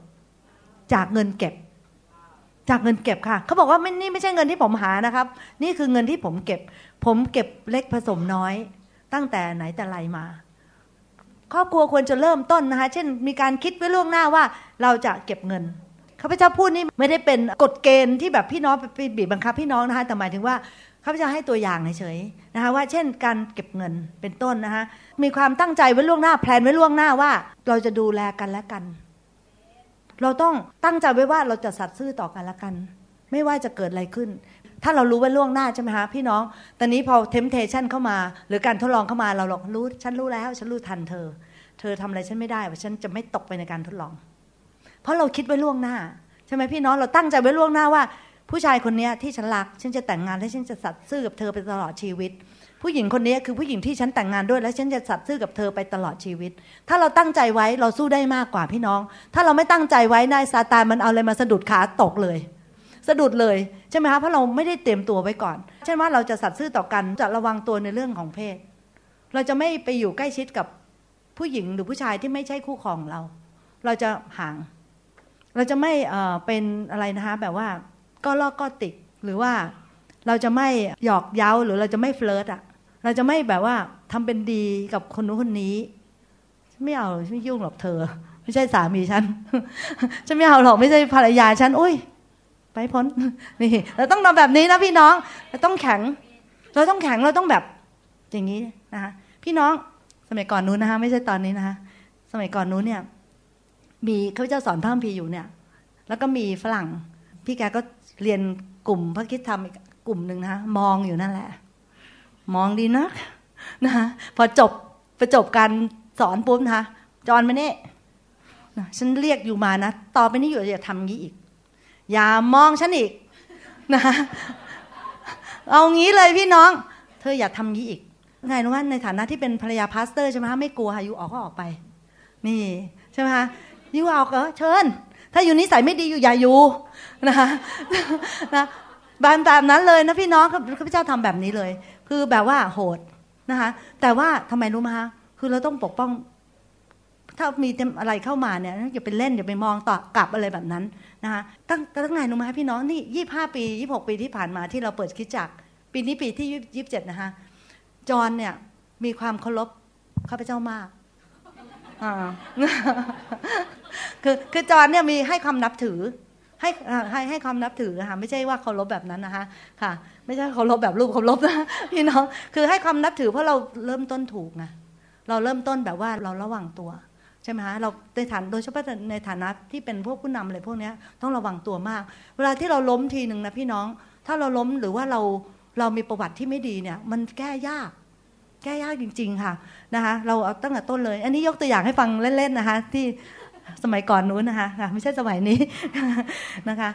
จากเงินเก็บ จากเงินเก็บค่ะ เขาบอกว่าไม่นี่ไม่ใช่เงินที่ผมหานะครับ นี่คือเงินที่ผมเก็บ ผมเก็บเล็กผสมน้อย ตั้งแต่ไหนแต่ไรมา ครอบครัวควรจะเริ่มต้นนะคะ เช่น มีการคิดไว้ล่วงหน้าว่า เราจะเก็บเงินข้าพเจ้าพูดนี่ไม่ได้เป็นกฎเกณฑ์ที่แบบพี่น้องไปบีบบังคับพี่น้องนะคะแต่หมายถึงว่า ข้าพเจ้าให้ตัวอย่างเฉยๆนะคะว่าเช่นการเก็บเงินเป็นต้นนะคะมีความตั้งใจไว้ล่วงหน้า plan ไว้ล่วงหน้าว่า เราจะดูแลกันและกัน เราต้องตั้งใจไว้ว่าเราจะสัตย์ซื่อต่อกันและกัน ไม่ว่าจะเกิดอะไรขึ้น ถ้าเรารู้ไว้ล่วงหน้าใช่ไหมคะพี่น้อง ตอนนี้พอ temptation เข้ามา หรือการทดลองเข้ามาเราหลอกรู้ ฉันรู้แล้ว ฉันรู้ทันเธอ เธอทำอะไรฉันไม่ได้ว่าฉันจะไม่ตกไปในการทดลอง เพราะเราคิดไว้ล่วงหน้าใช่ไหมพี่น้องเราตั้งใจไว้ล่วงหน้าว่า ผู้ชายคนนี้ที่ฉันรักฉันจะแต่งงานและฉันจะสัตย์ซื่อกับเธอไปตลอดชีวิต ผู้หญิงคนนี้คือผู้หญิงที่ฉันแต่งงานด้วยและฉันจะสัตย์ซื่อกับเธอไปตลอดชีวิต ถ้าเราตั้งใจไว้เราสู้ได้มากกว่าพี่น้อง ถ้าเราไม่ตั้งใจไว้นายซาตานมันเอาอะไรมาสะดุดขาตกเลย สะดุดเลยใช่ไหมคะเพราะเราไม่ได้เตรียมตัวไว้ก่อน เช่นว่าเราจะสัตย์ซื่อต่อกันจะระวังตัวในเรื่องของเพศ เราจะไม่ไปอยู่ใกล้ชิดกับผู้หญิงหรือผู้ชายที่ไม่ใช่คู่ครองเรา เราจะห่าง เราจะไม่เเป็นอะไรนะคะแบบว่า ก็ลอกก็ติกหรือว่าเราจะไม่หยอกเย้าหรือเราจะไม่เฟลิร์ตอะ เราจะไม่แบบว่าทำเป็นดีกับคนนู้นคนนี้ ไม่เอาไม่ยุ่งหรอกเธอ ไม่ใช่สามีฉันฉันไม่เอาหรอกไม่ใช่ภรรยาฉันอุ้ย ไปพ้นนี่เราต้องทำแบบนี้นะพี่น้องเราต้องแข็ง เราต้องแข็งเราต้องแบบ อย่างนี้นะคะพี่น้องสมัยก่อนนู้นนะคะไม่ใช่ตอนนี้นะคะสมัยก่อนนู้นเนี่ย มีเขาเจ้าสอนพระคัมภีร์อยู่เนี่ย แล้วก็มีฝรั่ง พี่แกก็ เรียนกลุ่มพระคิดธรรมอีกกลุ่มหนึ่งนะมองอยู่นั่นแหละ มองดีนักนะคะพอจบประจบการสอนปุ๊บนะคะจอนมาเนี่ฉันเรียกอยู่มานะต่อไปนี้อยู่อย่าทำงี้อีก อย่ามองฉันอีกนะคะเอางี้เลยพี่น้อง เธออย่าทำงี้อีกไงรู้ว่าในฐานะที่เป็นภรรยาพาสเตอร์ใช่ไหมคะไม่กลัวค่ะอยู่ออกก็ออกไป นี่ใช่ไหมคะอยู่ออกเออเชิญ ถ้าอยู่นิสัยไม่ดีอยู่อย่าอยู่ นะคะนะบานแบบนั้นเลยนะพี่น้องข้าพเจ้าทำแบบนี้เลย คือแบบว่าโหดนะคะแต่ว่าทำไมรู้ไหมคะคือเราต้องปกป้อง ถ้ามีอะไรเข้ามาเนี่ยอย่าไปเล่นอย่าไปมองต่อกลับอะไรแบบนั้นนะคะตั้งตั้งไงรู้ไหมพี่น้องนี่ยี่ห้าปียี่หกปีที่ผ่านมาที่เราเปิดคิดจักปีนี้ปีที่ยี่สิบเจ็ดนะคะจอนเนี่ยมีความเคารพข้าพเจ้ามากคือคือจอนเนี่ยมีให้ความนับถือ ให้ให้ให้ความนับถือค่ะไม่ใช่ว่าเคารพแบบนั้นนะคะค่ะ ไม่ใช่เคารพแบบรูปเคารพนะพี่น้องคือให้ความนับถือเพราะเราเริ่มต้นถูกไงเราเริ่มต้นแบบว่าเราระวังตัวใช่ไหมคะเราในฐานโดยเฉพาะในฐานะที่เป็นพวกผู้นำอะไรพวกนี้ต้องระวังตัวมาก เวลาที่เราล้มทีหนึ่งนะพี่น้อง ถ้าเราล้มหรือว่าเราเรามีประวัติที่ไม่ดีเนี่ย มันแก้ยาก แก้ยากจริง ๆ ค่ะนะคะ เราเอาตั้งแต่ต้นเลย อันนี้ยกตัวอย่างให้ฟังเล่นๆนะคะ ที่ สมัยก่อนนู้นนะคะไม่ใช่สมัยนี้นะคะ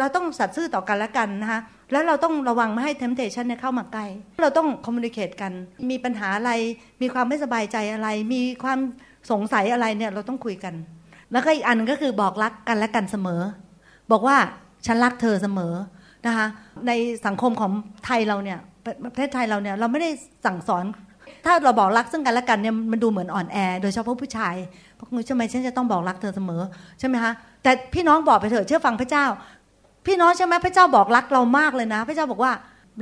เราต้องสัตย์ซื่อต่อกันและกันนะคะแล้วเราต้องระวังไม่ให้ temptation เนี่ยเข้ามาใกล้เราต้อง communicate กัน มีปัญหาอะไร มีความไม่สบายใจอะไร มีความสงสัยอะไรเนี่ยเราต้องคุยกัน แล้วก็อีกอันก็คือบอกรักกันและกันเสมอ บอกว่าฉันรักเธอเสมอนะคะในสังคมของไทยเราเนี่ยประเทศไทยเราเนี่ยเราไม่ได้สั่งสอน ถ้าเราบอกรักซึ่งกันและกันเนี่ยมันดูเหมือนอ่อนแอ โดยเฉพาะผู้ชาย ราะทำไมฉันจะต้องบอกรักเธอเสมอใช่ไหมคะแต่พี่น้องบอกไปเถอะเชื่อฟังพระเจ้า พี่น้องใช่ไหมพระเจ้าบอกรักเรามากเลยนะ พระเจ้าบอกว่า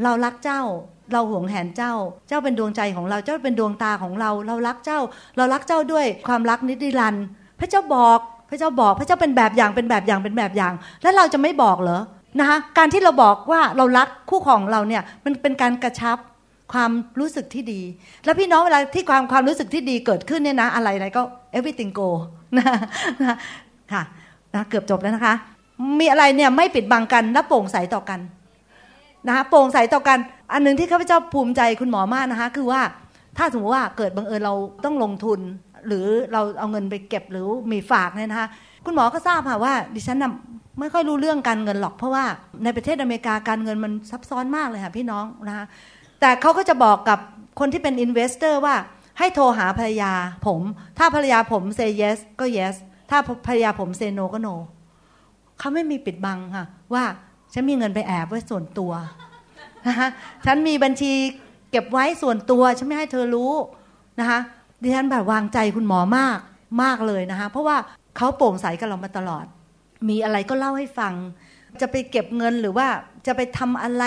เรารักเจ้า เราห่วงแหนเจ้า เจ้าเป็นดวงใจของเราเจ้าเป็นดวงตาของเรา เรารักเจ้า เรารักเจ้าด้วยความรักนิรันดร์พระเจ้าบอกพระเจ้าบอกพระเจ้าเป็นแบบอย่างเป็นแบบอย่างเป็นแบบอย่าง แล้วเราจะไม่บอกเหรอนะคะการที่เราบอกว่าเรารักคู่ของเราเนี่ยมันเป็นการกระชับ ความรู้สึกที่ดี แล้วพี่น้องเวลาที่ความความรู้สึกที่ดีเกิดขึ้นเนี่ยนะ อะไรอะไรก็ everything go นะนะค่ะนะเกือบจบแล้วนะคะ มีอะไรเนี่ยไม่ปิดบังกันและโปร่งใสต่อกันนะคะโปร่งใสต่อกัน อันหนึ่งที่ข้าพเจ้าภูมิใจคุณหมอมากนะคะ คือว่าถ้าสมมติว่าเกิดบังเอิญเราต้องลงทุน หรือเราเอาเงินไปเก็บหรือมีฝากเนี่ยนะคะ คุณหมอก็ทราบค่ะว่า ดิฉันนะไม่ค่อยรู้เรื่องการเงินหรอกเพราะว่าในประเทศอเมริกาการเงินมันซับซ้อนมากเลยค่ะพี่น้องนะคะ แต่เขาก็จะบอกกับคนที่เป็น investor ว่าให้โทรหาภรรยาผม ถ้าภรรยาผมเซ yes ก็ yes ถ้าภรรยาผมเซ no ก็ no เขาไม่มีปิดบังค่ะ ว่าฉันมีเงินไปแอบไว้ส่วนตัวนะคะฉันมีบัญชีเก็บไว้ส่วนตัวฉันไม่ให้เธอรู้นะคะดิฉันแบบวางใจคุณหมอมากมากเลยนะคะเพราะว่าเขาโปร่งใสกับเรามาตลอด มีอะไรก็เล่าให้ฟัง จะไปเก็บเงินหรือว่าจะไปทำอะไร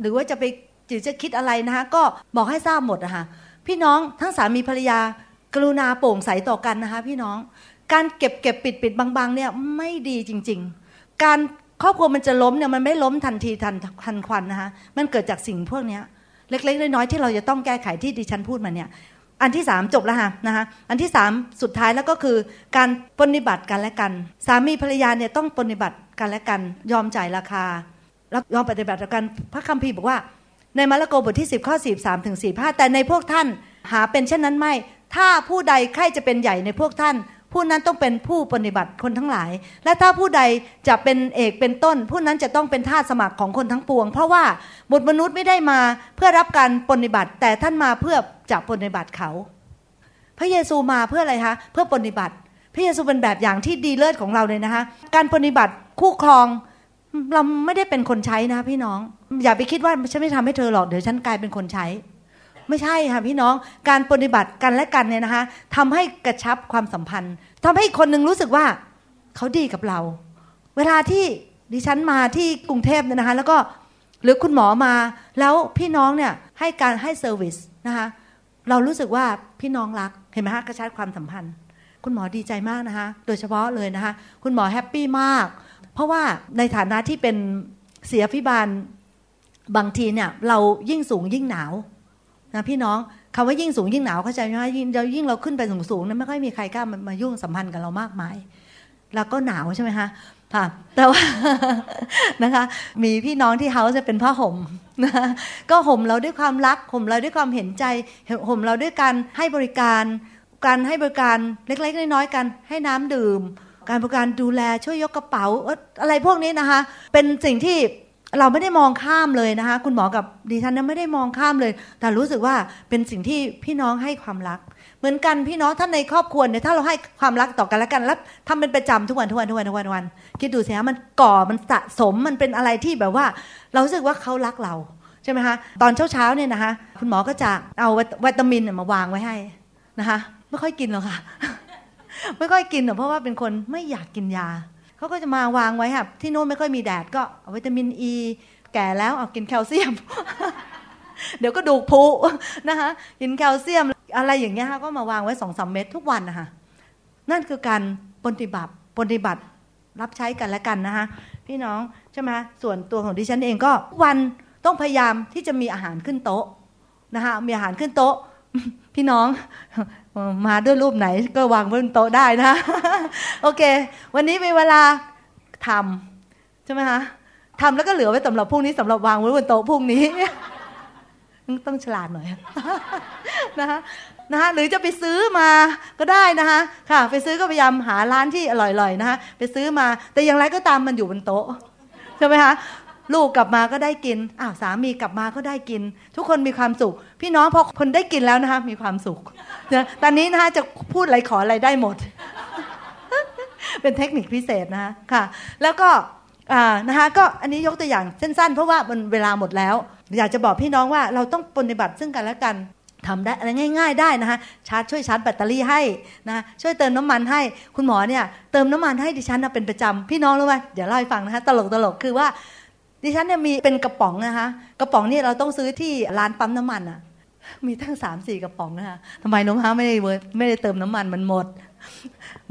หรือว่าจะไป จิตจะคิดอะไรนะคะก็บอกให้ทราบหมดนะคะพี่น้องทั้งสามีภรรยา กรุณาโปร่งใสต่อกันนะคะพี่น้องการเก็บเก็บปิดปิดบางๆเนี่ยไม่ดีจริง ๆ การครอบครัวมันจะล้มเนี่ยมันไม่ล้มทันทีทันทันควันนะคะมันเกิดจากสิ่งพวกนี้เล็กๆน้อยๆที่เราจะต้องแก้ไขที่ดิฉันพูดมาเนี่ยอันที่สามจบแล้วค่ะนะคะอันที่สามสุดท้ายแล้วก็คือการปฏิบัติกันและกัน สามีภรรยาเนี่ยต้องปฏิบัติกันและกัน ยอมจ่ายราคารับยอมปฏิบัติกันพระคัมภีร์บอกว่า ในมาระโกบทที่ 10 ข้อ 43ถึง45 แต่ในพวกท่านหาเป็นเช่นนั้นไม่ ถ้าผู้ใดใครจะเป็นใหญ่ในพวกท่าน ผู้นั้นต้องเป็นผู้ปฏิบัติคนทั้งหลาย และถ้าผู้ใดจะเป็นเอกเป็นต้น ผู้นั้นจะต้องเป็นทาสสมัครของคนทั้งปวง เพราะว่าบุตรมนุษย์ไม่ได้มาเพื่อรับการปฏิบัติ แต่ท่านมาเพื่อจะปฏิบัติเขา พระเยซูมาเพื่ออะไรคะเพื่อปฏิบัติ พระเยซูเป็นแบบอย่างที่ดีเลิศของเราเลยนะคะการปฏิบัติคู่ครอง เราไม่ได้เป็นคนใช้นะพี่น้อง อย่าไปคิดว่าฉันไม่ทำให้เธอหรอกเดี๋ยวฉันกลายเป็นคนใช้ ไม่ใช่ค่ะพี่น้องการปฏิบัติกันและกันเนี่ยนะคะทำให้กระชับความสัมพันธ์ทำให้คนหนึ่งรู้สึกว่าเขาดีกับเรา เวลาที่ดิฉันมาที่กรุงเทพเนี่ยนะคะ แล้วก็หรือคุณหมอมา แล้วพี่น้องเนี่ยให้การให้ service นะคะเรารู้สึกว่าพี่น้องรักเห็นไหมคะกระชับความสัมพันธ์ คุณหมอดีใจมากนะคะ โดยเฉพาะเลยนะคะ คุณหมอแฮปปี้มาก เพราะว่าในฐานะที่เป็นเสียพิบาลบางทีเนี่ย เรายิ่งสูงยิ่งหนาวนะพี่น้องคำว่ายิ่งสูงยิ่งหนาวเข้าใจไหมว่ายิ่งเรายิ่งเราขึ้นไปสูงสูงนั้นไม่ค่อยมีใครกล้ามายุ่งสัมพันธ์กับเรามากมาย แล้วก็หนาวใช่ไหมคะค่ะแต่ว่านะคะ มีพี่น้องที่เฮาจะเป็นผ้าห่มนะก็ห่มเราด้วยความรักห่มเราด้วยความเห็นใจห่มเราด้วยการให้บริการ การให้บริการเล็กๆน้อยๆกัน ให้น้ำดื่ม การบริการดูแลช่วยยกกระเป๋าอะไรพวกนี้นะคะ เป็นสิ่งที่เราไม่ได้มองข้ามเลยนะคะ คุณหมอกับดิฉันนั้นไม่ได้มองข้ามเลย แต่รู้สึกว่าเป็นสิ่งที่พี่น้องให้ความรัก เหมือนกันพี่น้องท่านในครอบครัวเนี่ยถ้าเราให้ความรักต่อกันแล้วกันแล้วทำเป็นประจำทุกวันทุกวันทุกวันทุกวันวันคิดดูสิฮะมันก่อมันสะสมมันเป็นอะไรที่แบบว่า เรารู้สึกว่าเขารักเราใช่ไหมคะตอนเช้าเช้าเนี่ยนะคะ คุณหมอก็จะเอาวิตามินมาวางไว้ให้นะคะ ไม่ค่อยกินหรอกค่ะ ไม่ค่อยกินหรอกเพราะว่าเป็นคนไม่อยากกินยาเขาก็จะมาวางไว้ค่ะที่โน้นไม่ค่อยมีแดดก็วิตามินอ e, ีแก่แล้วเอากินแคลเซียม เดี๋ยวก็ดูพุนะคะกินแคลเซียมอะไรอย่างเงี้ยค่ะก็มาวางไว้สองสามเม็ดทุกวันนะคะนั่นคือการปฏิบัติปฏิบัติรับใช้กันและกันนะคะพี่น้องใช่ไหมส่วนตัวของดิฉันเองก็วันต้องพยายามที่จะมีอาหารขึ้นโต๊ะนะคะมีอาหารขึ้นโต๊ะ พี่น้อง มาด้วยรูปไหนก็วางบนโต๊ะได้นะ โอเค วันนี้มีเวลาทำใช่ไหมคะทำแล้วก็เหลือไว้สำหรับพรุ่งนี้สำหรับวางไว้บนโต๊ะพรุ่งนี้ ต้องฉลาดหน่อยนะคะนะคะหรือจะไปซื้อมาก็ได้นะคะค่ะ ไปซื้อก็พยายามหาร้านที่อร่อยๆนะคะไปซื้อมา แต่อย่างไรก็ตามมันอยู่บนโต๊ะใช่ไหมคะลูกกลับมาก็ได้กินอ้าวสามีกลับมาก็ได้กิน ทุกคนมีความสุข พี่น้องพอคนได้กินแล้วนะคะ มีความสุขนะตอนนี้นะคะจะพูดอะไรขออะไรได้หมด เป็นเทคนิคพิเศษนะคะค่ะ แล้วก็นะคะก็อันนี้ยกตัวอย่างสั้นๆ เพราะว่ามันเวลาหมดแล้ว อยากจะบอกพี่น้องว่าเราต้องปฏิบัติซึ่งกันและกันทำได้อะไรง่าย ๆ ได้นะคะชาร์จช่วยชาร์จแบตเตอรี่ให้นะช่วยเติมน้ำมันให้คุณหมอเนี่ยเติมน้ำมันให้ดิฉันนะเป็นประจำพี่น้องรู้ไหมเดี๋ยวเล่าให้ฟังนะคะตลกตลกคือว่าดิฉันเนี่ยมีเป็นกระป๋องนะคะกระป๋องนี่เราต้องซื้อที่ร้านปั๊มน้ำมันอะ มีทั้งสามสี่กระป๋องนะคะทำไมน้องฮะไม่ได้ไม่ได้เติมน้ำมันมันหมด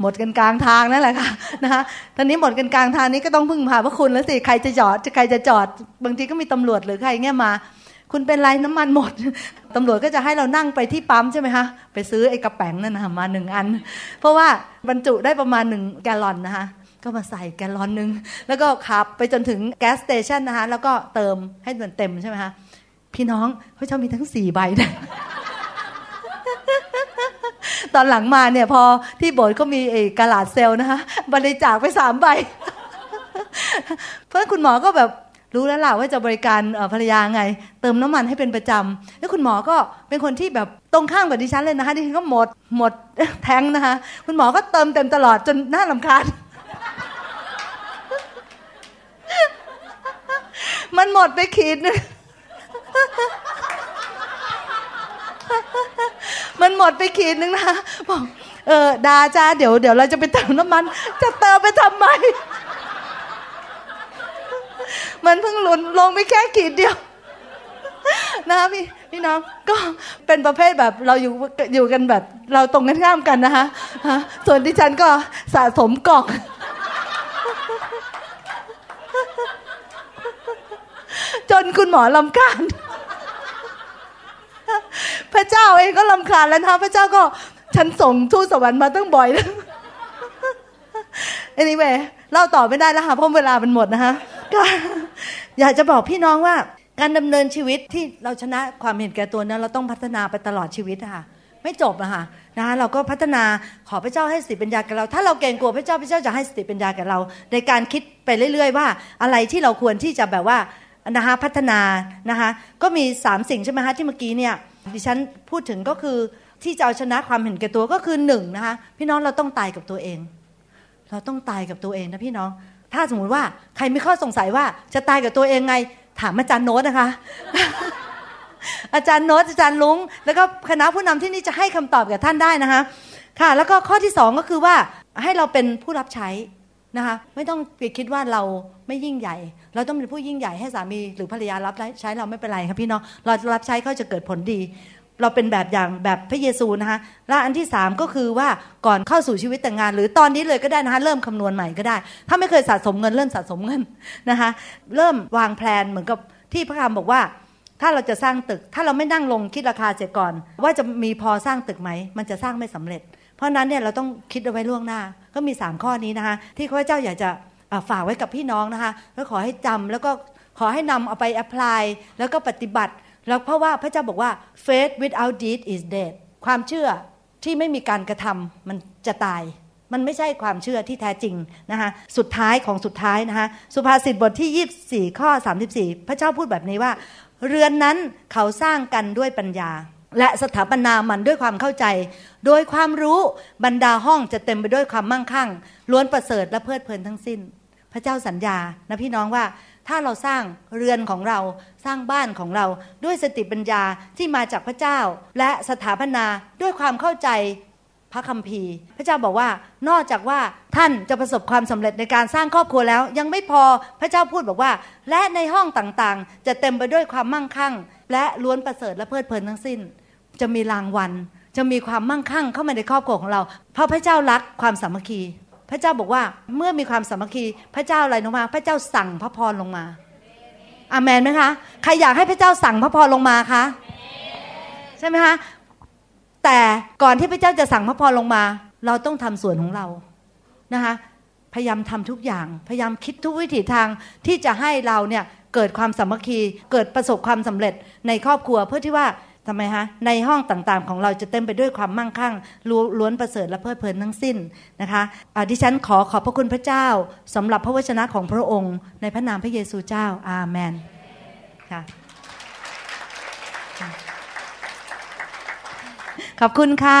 หมดกันกลางทางนั่นแหละค่ะนะคะตอนนี้หมดกันกลางทางนี้ก็ต้องพึ่งพาพระคุณแล้วสิใครจะจอดใครจะจอด บางทีก็มีตำรวจหรือใครเงี้ยมา คุณเป็นไรน้ำมันหมดตำรวจก็จะให้เรานั่งไปที่ปั๊มใช่ไหมคะไปซื้อไอ้กระแป๋งนั่นนะมาหนึ่งอัน เพราะว่าบรรจุได้ประมาณหนึ่งแกลลอนนะคะก็มาใส่แกลลอนหนึ่งแล้วก็ขับไปจนถึงแก๊สสเตชันนะคะแล้วก็เติมให้มันเต็มใช่ไหมคะ พี่น้องเขาจะมีทั้งสี่ใบนะตอนหลังมาเนี่ยพอที่โบสถ์ก็มีเอกระลาดเซลล์นะคะบริจาคไปสามใบ เพราะคุณหมอก็แบบรู้แล้วล่ะว่าจะบริการภรรยาไง เติมน้ำมันให้เป็นประจำแล้วคุณหมอก็เป็นคนที่แบบตรงข้ามกับดิฉันเลยนะคะดิฉันก็หมดหมดแทงนะคะ คุณหมอก็เติมเต็มตลอดจนน่าลำคาญมันหมดไปขีดนึง มันหมดไปขีดนึงนะบอกเออดาจ้าเดี๋ยวเดี๋ยวเราจะไปเติมน้ำมัน จะเติมไปทำไม มันเพิ่งหล่นลงไปแค่ขีดเดียวนะพี่พี่น้องก็เป็นประเภทแบบเราอยู่อยู่กันแบบ เราตรงกันข้ามกันนะคะส่วนที่ฉันก็สะสมกอกจนคุณหมอลำคาญ พระเจ้าเองก็ลำคาญแล้วนะพระเจ้าก็ฉันส่งทูตสวรรค์มาตั้งบ่อยแล้ว anyway เล่าต่อไม่ได้แล้วค่ะเพราะเวลามันหมดนะคะก็อยากจะบอกพี่น้องว่าการดำเนินชีวิตที่เราชนะความเห็นแก่ตัวนั้น เราต้องพัฒนาไปตลอดชีวิตค่ะ ไม่จบอะค่ะนะคะเราก็พัฒนาขอพระเจ้าให้สติปัญญาแก่เรา ถ้าเราเก่งกว่าพระเจ้าพระเจ้าจะให้สติปัญญาแก่เรา ในการคิดไปเรื่อย ๆ ว่า อะไรที่เราควรที่จะแบบว่า นะคะพัฒนานะคะก็มีสามสิ่งใช่ไหมคะที่เมื่อกี้เนี่ยดิฉันพูดถึงก็คือที่จะเอาชนะความเห็นแก่ตัวก็คือหนึ่งนะคะพี่น้องเราต้องตายกับตัวเอง เราต้องตายกับตัวเองนะพี่น้อง ถ้าสมมติว่าใครมีข้อสงสัยว่าจะตายกับตัวเองไง ถามอาจารย์โน้ตนะคะ อาจารย์โน้ตอาจารย์ลุงแล้วก็คณะผู้นำที่นี่จะให้คำตอบกับท่านได้นะคะค่ะ แล้วก็ข้อที่สองก็คือว่าให้เราเป็นผู้รับใช้นะคะไม่ต้องไปคิดว่าเราไม่ยิ่งใหญ่ เราต้องเป็นผู้ยิ่งใหญ่ให้สามีหรือภรรยารับใช้เราไม่เป็นไรครับพี่น้องเรารับใช้เขาจะเกิดผลดี เราเป็นแบบอย่างแบบพระเยซูนะคะและอันที่สามก็คือว่าก่อนเข้าสู่ชีวิตแต่งงาน หรือตอนนี้เลยก็ได้นะคะเริ่มคำนวณใหม่ก็ได้ ถ้าไม่เคยสะสมเงินเริ่มสะสมเงินนะคะเริ่มวางแผนเหมือนกับที่พระคำบอกว่าถ้าเราจะสร้างตึก ถ้าเราไม่นั่งลงคิดราคาเสียก่อน ว่าจะมีพอสร้างตึกไหม มันจะสร้างไม่สำเร็จ เพราะนั้นเนี่ยเราต้องคิดเอาไว้ล่วงหน้า ก็มี 3 ข้อนี้นะคะที่ข้าพเจ้าอยากจะ ฝากไว้กับพี่น้องนะคะแล้วขอให้จำแล้วก็ขอให้นำเอาไปแอพพลายแล้วก็ปฏิบัติ แล้วเพราะว่าพระเจ้าบอกว่า faith without deed is dead ความเชื่อที่ไม่มีการกระทำมันจะตาย มันไม่ใช่ความเชื่อที่แท้จริงนะคะสุดท้ายของสุดท้ายนะคะสุภาษิตบทที่ 24 ข้อ 34 พระเจ้าพูดแบบนี้ว่า เรือนนั้นเขาสร้างกันด้วยปัญญา และสถาปนามันด้วยความเข้าใจ โดยความรู้บรรดาห้องจะเต็มไปด้วยความมั่งคั่งล้วนประเสริฐและเพลิดเพลินทั้งสิ้น พระเจ้าสัญญานะพี่น้องว่าถ้าเราสร้างเรือนของเราสร้างบ้านของเราด้วยสติปัญญาที่มาจากพระเจ้า และสถาปนาด้วยความเข้าใจพระคัมภีร์ พระเจ้าบอกว่านอกจากว่าท่านจะประสบความสำเร็จในการสร้างครอบครัวแล้ว ยังไม่พอพระเจ้าพูดบอกว่า และในห้องต่างๆ จะเต็มไปด้วยความมั่งคั่ง และล้วนประเสริฐและเพลิดเพลินทั้งสิ้น จะมีรางวัลจะมีความมั่งคั่งเข้ามาในครอบครัวของเรา เพราะพระเจ้ารักความสามัคคี พระเจ้าบอกว่าเมื่อมีความสามัคคีพระเจ้าอะไรลงมา พระเจ้าสั่งพระพรลงมาอาเมนไหมคะใครอยากให้พระเจ้าสั่งพระพรลงมาคะใช่ไหมคะแต่ก่อนที่พระเจ้าจะสั่งพระพรลงมา เราต้องทำส่วนของเรานะคะพยายามทำทุกอย่างพยายามคิดทุกวิถีทางที่จะให้เราเนี่ยเกิดความสามัคคีเกิดประสบความสำเร็จในครอบครัวเพื่อที่ว่า ทำไมฮะในห้องต่างๆ ของเราจะเต็มไปด้วยความมั่งคั่งล้วนประเสริฐและเพลิดเพลินทั้งสิ้นนะคะะดิฉันขอขอบพระคุณพระเจ้าสำหรับพระวจนะของพระองค์ ในพระนามพระเยซูเจ้าอาเมนค่ะขอบคุณค่ะ